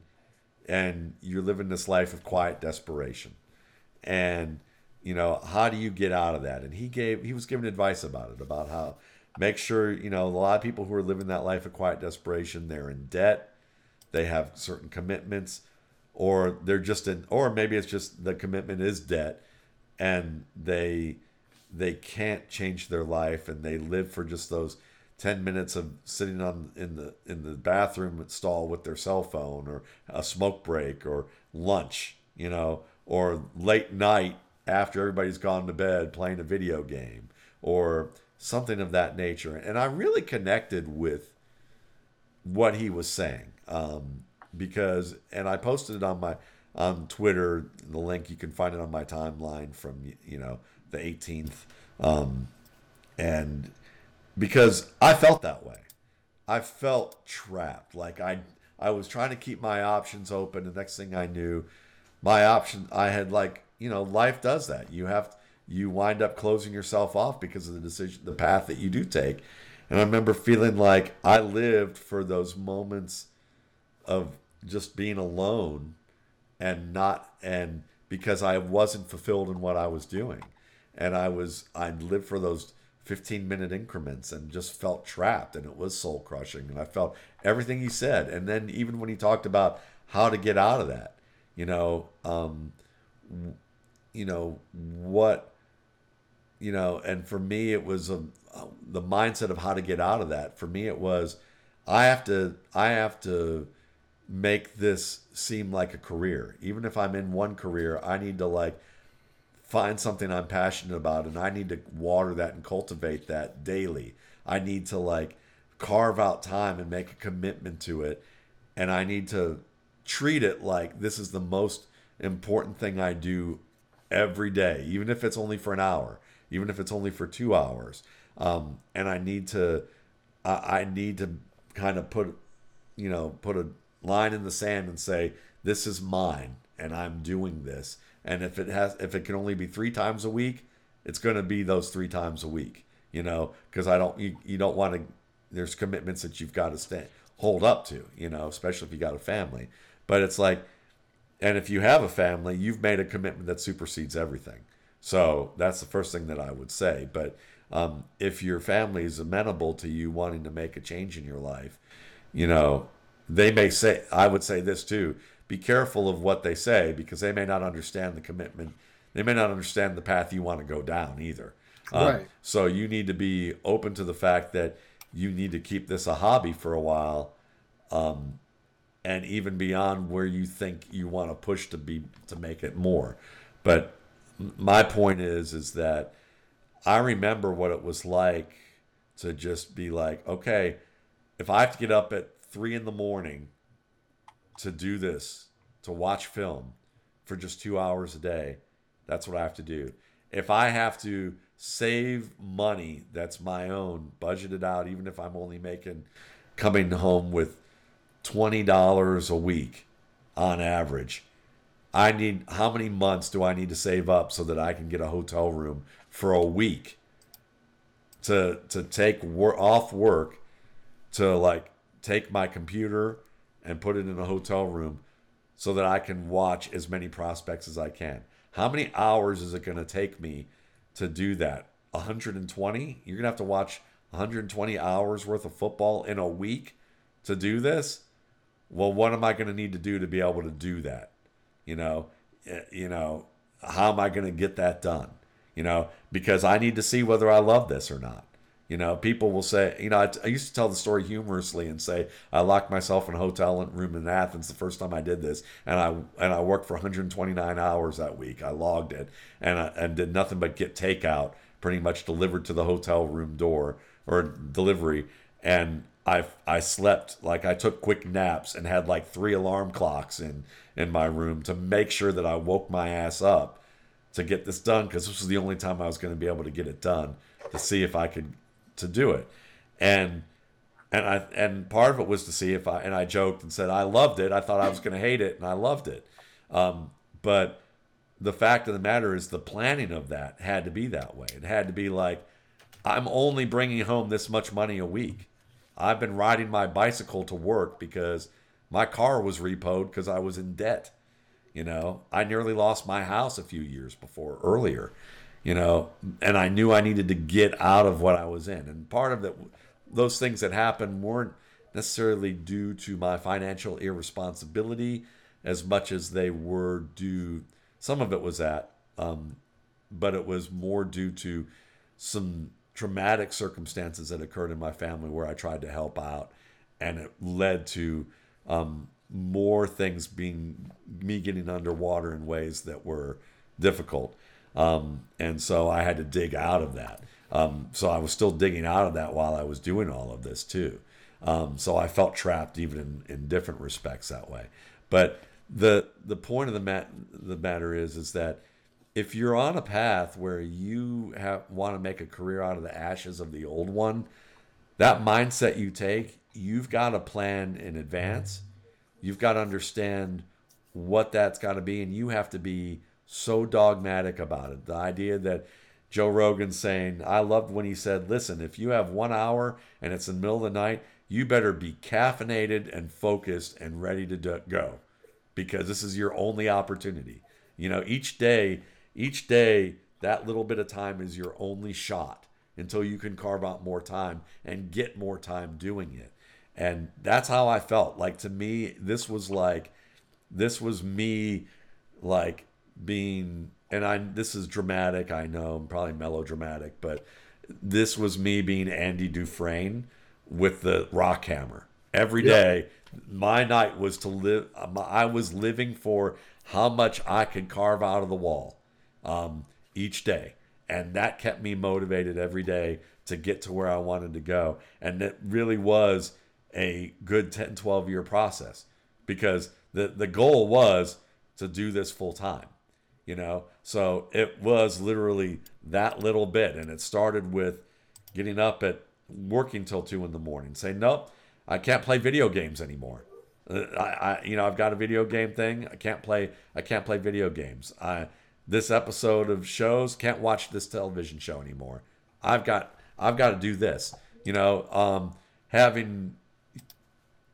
and you're living this life of quiet desperation. And you know, how do you get out of that? And he gave he was giving advice about it, about how make sure, you know, a lot of people who are living that life of quiet desperation, they're in debt, they have certain commitments, or they're just in or maybe it's just the commitment is debt and they they can't change their life and they live for just those 10 minutes of sitting on in the in the bathroom stall with their cell phone or a smoke break or lunch you know or late night after everybody's gone to bed playing a video game or something of that nature. And i really connected with what he was saying um, because and i posted it on my on twitter. The link you can find it on my timeline from you know the 18th um, and because i felt that way. I felt trapped. Like i i was trying to keep my options open. The next thing i knew my option i had like you know life does that. You have you wind up closing yourself off because of the decision the path that you do take. And i remember feeling like i lived for those moments of just being alone and not and because I wasn't fulfilled in what I was doing. And I was I lived for those 15 minute increments and just felt trapped and it was soul crushing and I felt everything he said. And then even when he talked about how to get out of that you know um you know what you know and for me it was a, the mindset of how to get out of that for me it was I have to I have to make this seem like a career. Even if I'm in one career, I need to like find something I'm passionate about and I need to water that and cultivate that daily. I need to like carve out time and make a commitment to it and I need to treat it like this is the most important thing I do every day, even if it's only for an hour, even if it's only for two hours. Um, and I need to, I, I need to kind of put, you know, put a line in the sand and say, this is mine and I'm doing this. And if it has, if it can only be three times a week, it's going to be those three times a week, you know, because I don't, you, you don't want to, there's commitments that you've got to stay, hold up to, you know, especially if you got a family. But it's like, and if you have a family, you've made a commitment that supersedes everything. So that's the first thing that I would say. But um, if your family is amenable to you wanting to make a change in your life, you know, they may say, I would say this too be careful of what they say because they may not understand the commitment. They may not understand the path you want to go down either. Um, Right. So you need to be open to the fact that you need to keep this a hobby for a while and even beyond where you think you want to push to be to make it more. But my point is is that I remember what it was like to just be like, okay, if I have to get up at three in the morning to do this, to watch film for just two hours a day, that's what I have to do. If I have to save money that's my own, budget it out, even if I'm only making coming home with $20 a week on average. I need how many months do I need to save up so that I can get a hotel room for a week to to take wor- off work to like take my computer and put it in a hotel room so that I can watch as many prospects as I can. How many hours is it going to take me to do that? 120? You're going to have to watch 120 hours worth of football in a week to do this? Well, what am I going to need to do to be able to do that? You know, eh, you know, how am I going to get that done? You know, because I need to see whether I love this or not. You know, people will say, you know, I, I, used to tell the story humorously and say I locked myself in a hotel room in Athens the first time I did this, and I and I worked for 129 hours that week. I logged it and I, and did nothing but get takeout, pretty much delivered to the hotel room door or delivery, and I I slept like I took quick naps and had like three alarm clocks in in my room to make sure that I woke my ass up to get this done because this was the only time I was going to be able to get it done to see if I could to do it. And and I and part of it was to see if I and I joked and said I loved it. I thought I was going to hate it, and I loved it. Um, but the fact of the matter is, the planning of that had to be that way. It had to be like, I'm only bringing home this much money a week. I've been riding my bicycle to work because my car was repoed because I was in debt. You know, I nearly lost my house a few years before earlier you know, and I knew I needed to get out of what I was in. And part of that, those things that happened weren't necessarily due to my financial irresponsibility as much as they were due. Some of it was that, um, but it was more due to some traumatic circumstances that occurred in my family where I tried to help out, and it led to um, more things being me getting underwater in ways that were difficult. Um, and so I had to dig out of that. Um, so I was still digging out of that while I was doing all of this too. Um, so I felt trapped even in, in different respects that way. But the the point of the mat the matter is is that if you're on a path where you have want to make a career out of the ashes of the old one, that mindset you take, you've got to plan in advance. You've got to understand what that's got to be, and you have to be so dogmatic about it. The idea that Joe Rogan saying, I loved when he said, listen, if you have one hour and it's in the middle of the night, you better be caffeinated and focused and ready to do- go because this is your only opportunity. You know, each day, each day, that little bit of time is your only shot until you can carve out more time and get more time doing it. And that's how I felt. Like to me, this was like, this was me like being and I this is dramatic, I know, I'm probably melodramatic, but this was me being Andy Dufresne with the rock hammer. Every day, my night was to live I was living for how much I could carve out of the wall um, each day. And that kept me motivated every day to get to where I wanted to go. And it really was a good 10, 12 year process because the, the goal was to do this full time you know? So it was literally that little bit. And it started with getting up at working till two in the morning saying nope i can't play video games anymore. Uh, I, I you know i've got a video game thing. I can't play i can't play video games. I this episode of shows can't watch this television show anymore i've got i've got to do this you know um having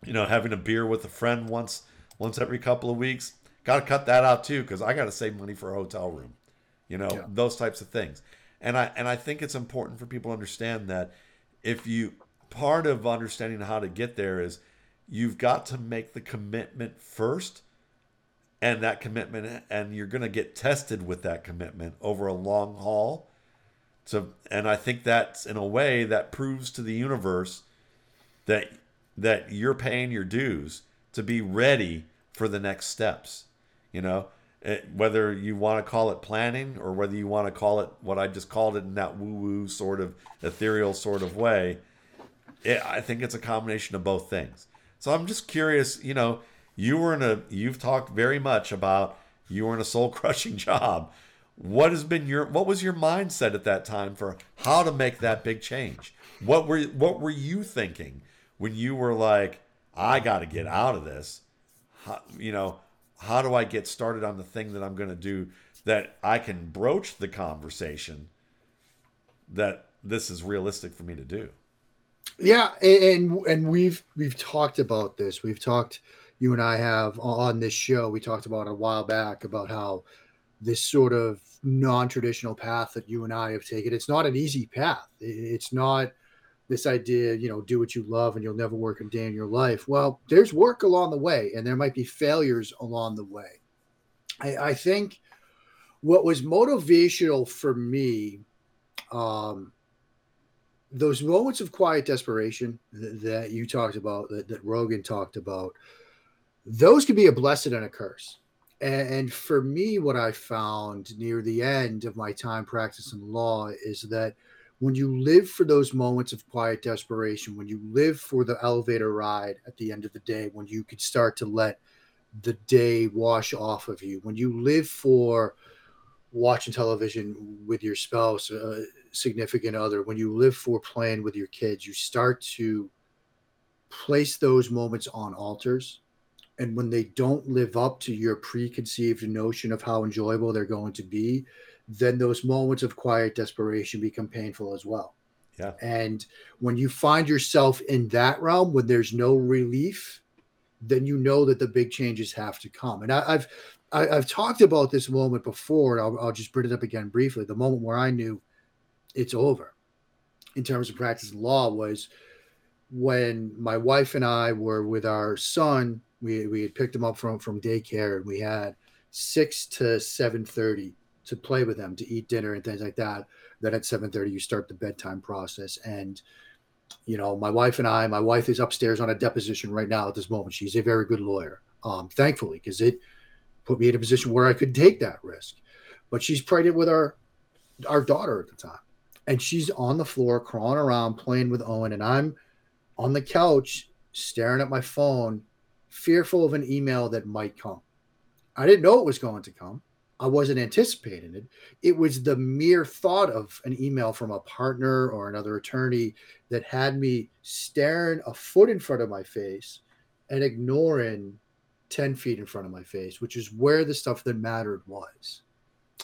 you know having a beer with a friend once once every couple of weeks Got to cut that out too because I got to save money for a hotel room. You know yeah. those types of things, and I and I think it's important for people to understand that if you part of understanding how to get there is you've got to make the commitment first and that commitment and you're going to get tested with that commitment over a long haul so and i think that's in a way that proves to the universe that that you're paying your dues to be ready for the next steps. You know, it, whether you want to call it planning or whether you want to call it what I just called it in that woo woo sort of ethereal sort of way, it, I think it's a combination of both things. So I'm just curious, you know, you were in a, you've talked very much about you were in a soul crushing job. What has been your, what was your mindset at that time for how to make that big change? What were, what were you thinking when you were like, I got to get out of this? How, you know, how do I get started on the thing that I'm going to do that I can broach the conversation that this is realistic for me to do? Yeah, and and we've we've talked about this. We've talked you and I have on this show. We talked about a while back about how this sort of non-traditional path that you and I have taken. It's not an easy path. It's not this idea, you know, do what you love and you'll never work a day in your life. Well, there's work along the way, and there might be failures along the way. I, I think what was motivational for me, um, those moments of quiet desperation that, that you talked about, that, that, Rogan talked about, those can be a blessing and a curse. And, for me, what I found near the end of my time practicing law is that when you live for those moments of quiet desperation, when you live for the elevator ride at the end of the day, when you could start to let the day wash off of you, when you live for watching television with your spouse, a significant other, when you live for playing with your kids, you start to place those moments on altars. And when they don't live up to your preconceived notion of how enjoyable they're going to be, then those moments of quiet desperation become painful as well. Yeah. And when you find yourself in that realm, when there's no relief, then you know that the big changes have to come. And I, have I, have talked about this moment before, and I'll, I'll just bring it up again briefly. The moment where I knew it's over in terms of practice law was when my wife and I were with our son. We, we had picked him up from, from daycare and we had six to seven thirty to play with them, to eat dinner and things like that. Then at 7:30 you start the bedtime process. And you know, my wife and I, my wife is upstairs on a deposition right now at this moment. She's a very good lawyer, um, thankfully, because it put me in a position where I could take that risk. But she's pregnant with our our daughter at the time. And she's on the floor crawling around playing with Owen. And I'm on the couch staring at my phone, fearful of an email that might come. I didn't know it was going to come. I wasn't anticipating it. It was the mere thought of an email from a partner or another attorney that had me staring a foot in front of my face and ignoring 10 feet in front of my face, which is where the stuff that mattered was.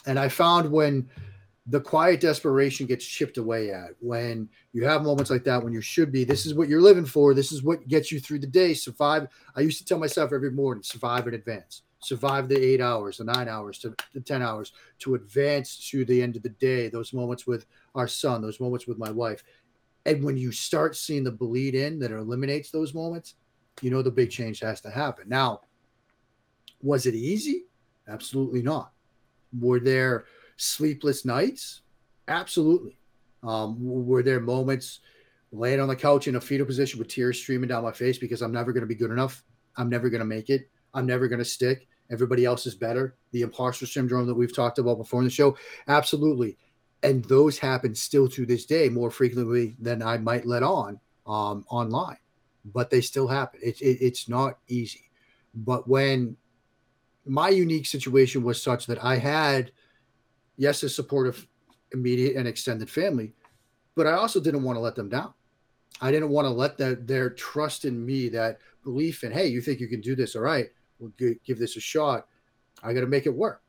And I found when the quiet desperation gets chipped away at, when you have moments like that, when you should be, this is what you're living for, this is what gets you through the day, survive. I used to tell myself every morning, survive in advance survive the eight hours, the nine hours, to the 10 hours, to advance to the end of the day, those moments with our son, those moments with my wife. And when you start seeing the bleed in that eliminates those moments, you know the big change has to happen. Now, was it easy? Absolutely not. Were there sleepless nights? Absolutely. Um, were there moments laying on the couch in a fetal position with tears streaming down my face because I'm never going to be good enough? I'm never going to make it. I'm never going to stick everybody else is better, the imposter syndrome that we've talked about before in the show. Absolutely. And those happen still to this day more frequently than I might let on um, online, but they still happen. It, it, it's not easy. But when my unique situation was such that I had, yes, a supportive, immediate, and extended family, but I also didn't want to let them down. I didn't want to let the, their trust in me, that belief in, hey, you think you can do this, all right, we'll give this a shot. I got to make it work.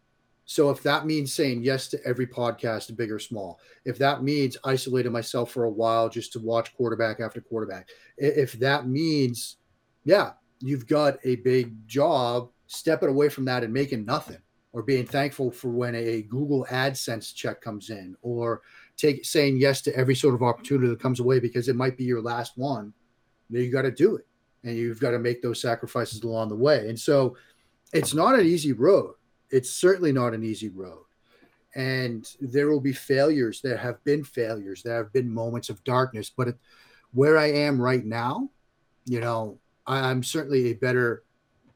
So if that means saying yes to every podcast, big or small, if that means isolating myself for a while just to watch quarterback after quarterback, if that means, yeah, you've got a big job, stepping away from that and making nothing, or being thankful for when a Google AdSense check comes in, or take saying yes to every sort of opportunity that comes away because it might be your last one, you got to do it and you've got to make those sacrifices along the way. And so it's not an easy road. It's certainly not an easy road. And there will be failures. There have been failures. There have been moments of darkness. But where I am right now, you know, I'm certainly a better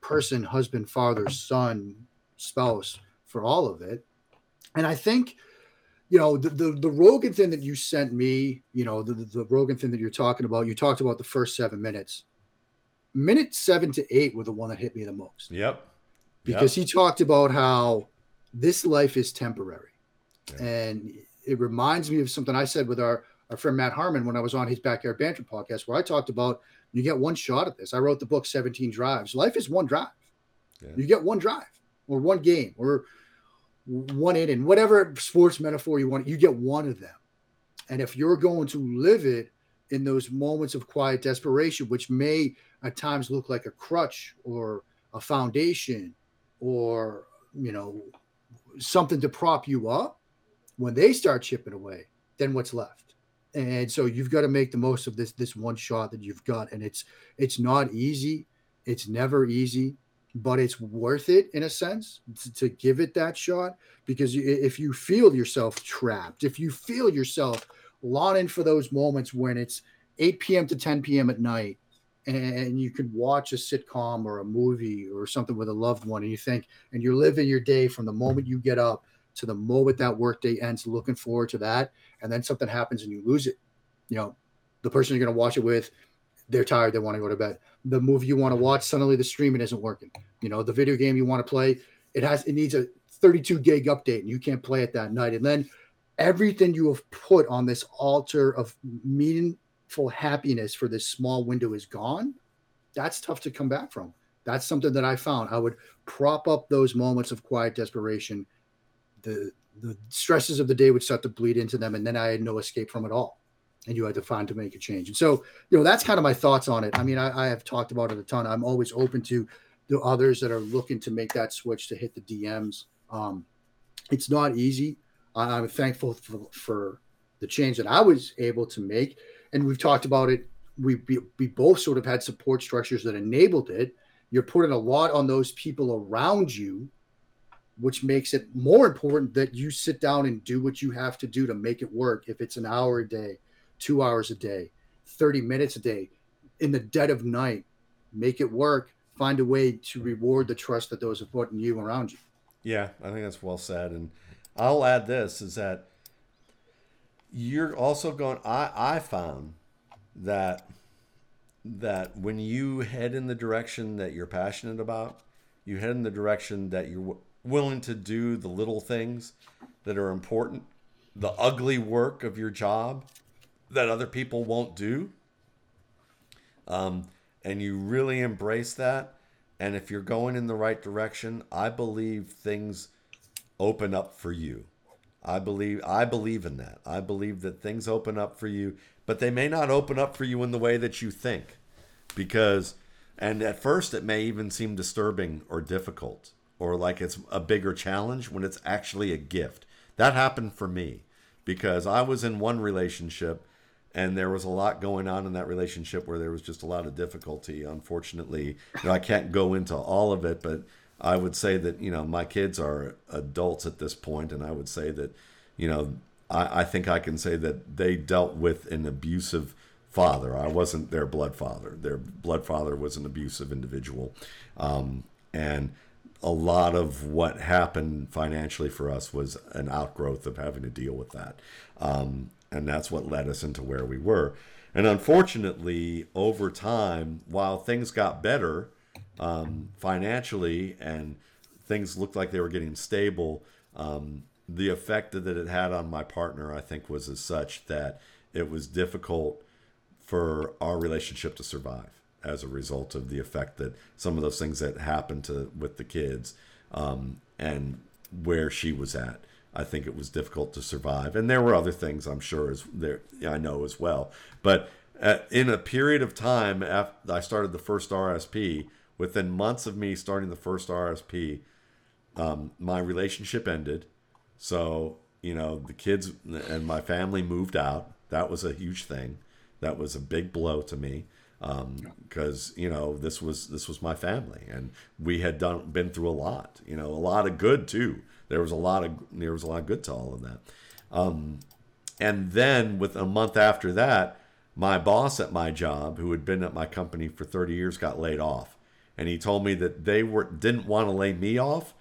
person, husband, father, son, spouse for all of it. And I think, you know, the, the, the Rogan thing that you sent me, you know, the, the Rogan thing that you're talking about, you talked about the first seven minutes. Minute seven to eight were the one that hit me the most. Yep. Because yep. he talked about how this life is temporary. Yeah. And it reminds me of something I said with our, our friend Matt Harmon when I was on his Backyard Banter podcast, where I talked about you get one shot at this. I wrote the book 17 Drives. Life is one drive. Yeah. You get one drive or one game or one inning, whatever sports metaphor you want, you get one of them. And if you're going to live it in those moments of quiet desperation, which may at times look like a crutch or a foundation or, you know, something to prop you up, when they start chipping away, then what's left? And so you've got to make the most of this this one shot that you've got. And it's it's not easy. It's never easy but it's worth it in a sense to, to give it that shot because if you feel yourself trapped, if you feel yourself longing for those moments when it's 8 p.m. to 10 p.m. at night and you could watch a sitcom or a movie or something with a loved one and you think and you're living your day from the moment you get up to the moment that workday ends looking forward to that and then something happens and you lose it you know the person you're going to watch it with they're tired they want to go to bed. The movie you want to watch suddenly the streaming isn't working. You know the video game you want to play it has it needs a 32 gig update and you can't play it that night. And then everything you have put on this altar of meaningful happiness for this small window is gone that's tough to come back from. That's something that i found. I would prop up those moments of quiet desperation. The the stresses of the day would start to bleed into them and then i had no escape from it all and you had to find to make a change. And so, you know, that's kind of my thoughts on it. I mean, I, I have talked about it a ton. I'm always open to the others that are looking to make that switch to hit the DMs. Um, it's not easy. I, I'm thankful for, for, the change that I was able to make. And we've talked about it. We, we, we both sort of had support structures that enabled it. You're putting a lot on those people around you, which makes it more important that you sit down and do what you have to do to make it work. If it's an hour a day, two hours a day, 30 minutes a day, in the dead of night, make it work. Find a way to reward the trust that those have put in you around you. Yeah, I think that's well said. And I'll add this is that you're also going I, I found that that when you head in the direction that you're passionate about, you head in the direction that you're willing to do the little things that are important, the ugly work of your job, that other people won't do. Um, and you really embrace that. And if you're going in the right direction, I believe things open up for you. I believe I believe in that. I believe that things open up for you, but they may not open up for you in the way that you think. Because and at first it may even seem disturbing or difficult or like it's a bigger challenge when it's actually a gift. That happened for me because I was in one relationship and there was a lot going on in that relationship where there was just a lot of difficulty. Unfortunately, you know, I can't go into all of it, but I would say that you know my kids are adults at this point, and I would say that you know I, I think I can say that they dealt with an abusive father. I wasn't their blood father. Their blood father was an abusive individual, um, and a lot of what happened financially for us was an outgrowth of having to deal with that. Um, and that's what led us into where we were. And unfortunately, over time, while things got better um, financially and things looked like they were getting stable, um, the effect that it had on my partner, I think, was as such that it was difficult for our relationship to survive as a result of the effect that some of those things that happened to with the kids um, and where she was at. I think it was difficult to survive. And there were other things I'm sure as there I know as well. But uh, in a period of time after I started the first RSP, within months of me starting the first RSP, um, my relationship ended. So you know the kids and my family moved out. That was a huge thing. That was a big blow to me because um, you know this was this was my family and we had done been through a lot. You know a lot of good too there was a lot of there was a lot of good to all of that. Um, and then with a month after that, my boss at my job, who had been at my company for 30 years, got laid off. and he told me that they were didn't want to lay me off,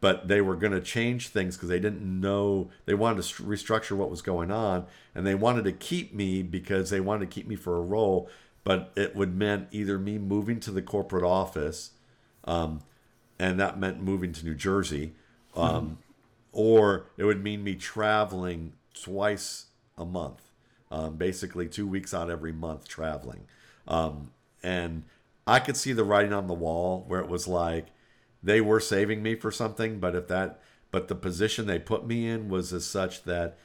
but they were going to change things because they didn't know they wanted to restructure what was going on, and they wanted to keep me because they wanted to keep me for a role, but it would meant either me moving to the corporate office, um, and that meant moving to New Jersey, um, or it would mean me traveling twice a month, um, basically two weeks out every month traveling. Um, and I could see the writing on the wall where it was like they were saving me for something, but if that, but the position they put me in was as such that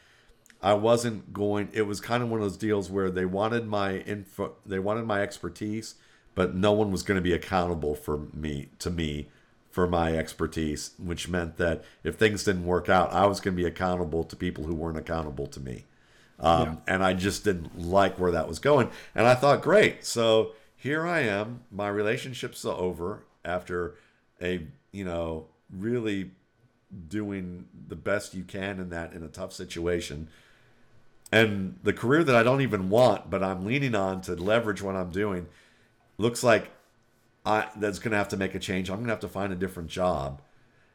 I wasn't going. It was kind of one of those deals where they wanted my info, they wanted my expertise, but no one was going to be accountable for me to me for my expertise, which meant that if things didn't work out, I was going to be accountable to people who weren't accountable to me. Um, yeah. And I just didn't like where that was going. And I thought, great. So here I am. My relationship's over after a, you know, really doing the best you can in that in a tough situation. And the career that I don't even want, but I'm leaning on to leverage what I'm doing, looks like I that's going to have to make a change. I'm going to have to find a different job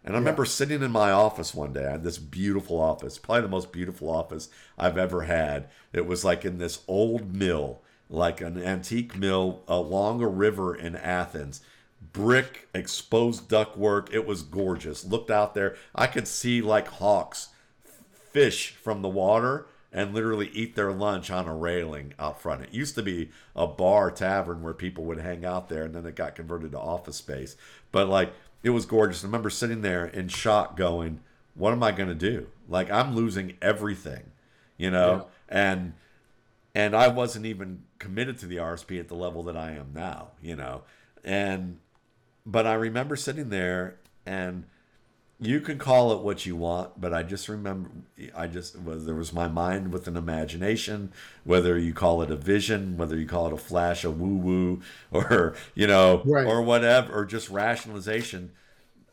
and I yeah. remember sitting in my office one day. I had this beautiful office, probably the most beautiful office I've ever had. It was like in this old mill, like an antique mill along a river in Athens. Brick, exposed ductwork. It was gorgeous. Looked out there. I could see like hawks fish from the water and literally eat their lunch on a railing out front. It used to be a bar tavern where people would hang out there, and then it got converted to office space. But like it was gorgeous. I remember sitting there in shock, going, "What am I going to do? Like I'm losing everything, you know." Yeah. And and I wasn't even committed to the RSP at the level that I am now, you know. And but I remember sitting there and you can call it what you want, but I just remember, I just was there was my mind with an imagination. Whether you call it a vision, whether you call it a flash, a woo woo, or you know, right. or whatever, or just rationalization.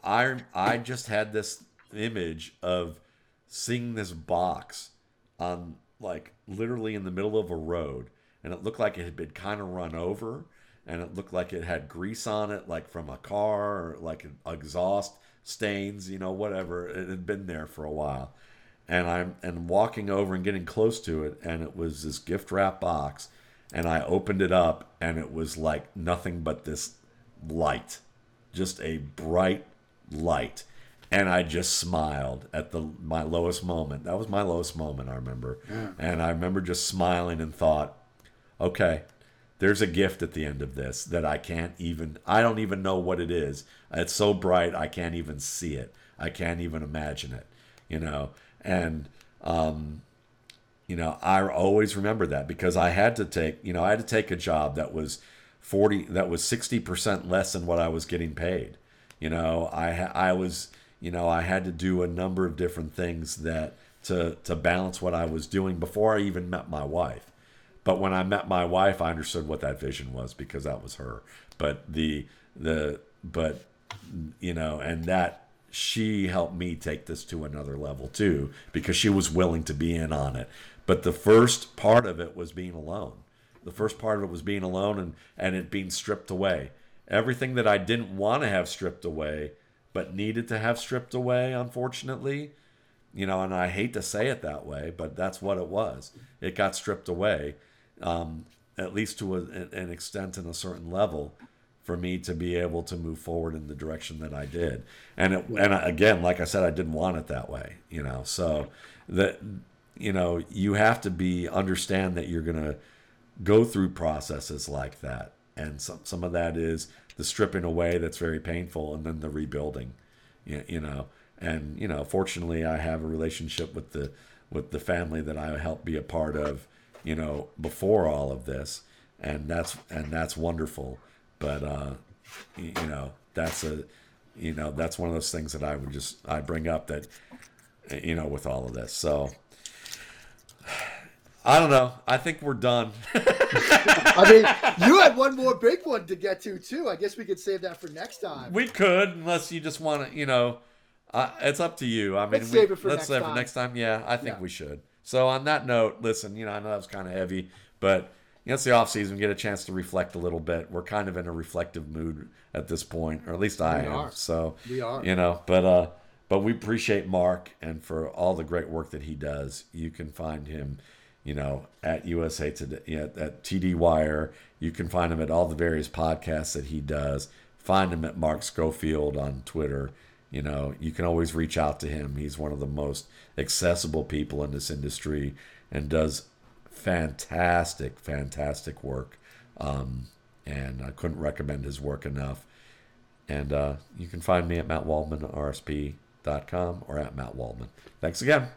I I just had this image of seeing this box on like literally in the middle of a road, and it looked like it had been kind of run over, and it looked like it had grease on it, like from a car or like an exhaust stains, you know, whatever. It had been there for a while. And I'm and walking over and getting close to it, and it was this gift wrap box. And I opened it up, and it was like nothing but this light, just a bright light. And I just smiled at the my lowest moment. That was my lowest moment, I remember. Yeah. And I remember just smiling and thought, okay, there's a gift at the end of this that I can't even I don't even know what it is. It's so bright I can't even see it. I can't even imagine it, you know. And um you know, I always remember that because I had to take, you know, I had to take a job that was 40 that was 60% less than what I was getting paid. You know, I I was, you know, I had to do a number of different things that to to balance what I was doing before I even met my wife but when I met my wife, I understood what that vision was because that was her. But the the but you know, and that she helped me take this to another level too because she was willing to be in on it. But the first part of it was being alone. The first part of it was being alone and and it being stripped away. Everything that I didn't want to have stripped away, but needed to have stripped away, unfortunately, you know, and I hate to say it that way, but that's what it was. It got stripped away um, at least to a, an extent and a certain level for me to be able to move forward in the direction that I did. And it, and again, like I said, I didn't want it that way, you know. So that you know, you have to be understand that you're going to go through processes like that. And some some of that is the stripping away that's very painful and then the rebuilding. You, you know, and you know, fortunately I have a relationship with the with the family that I help be a part of you know, before all of this, and that's and that's wonderful. But uh, you know, that's a you know that's one of those things that I would just I bring up that you know with all of this. So I don't know. I think we're done. I mean, you had one more big one to get to too. I guess we could save that for next time. We could, unless you just want to, you know. Uh, it's up to you. I mean, let's we, save it for let's next save time. it next time. Yeah, I think yeah. we should. So on that note, listen, you know, I know that was kind of heavy, but you know, it's the off season. We get a chance to reflect a little bit. We're kind of in a reflective mood at this point, or at least I We am. are. So We are. you know, but uh, but we appreciate Mark and for all the great work that he does. You can find him, you know, at USA Today, yeah, at TD Wire. You can find him at all the various podcasts that he does. Find him at Mark Schofield on Twitter. You know, you can always reach out to him. He's one of the most accessible people in this industry and does fantastic, fantastic work. Um, and I couldn't recommend his work enough. And uh, you can find me at mattwaldmanrsp.com or at Matt Waldman. Thanks again.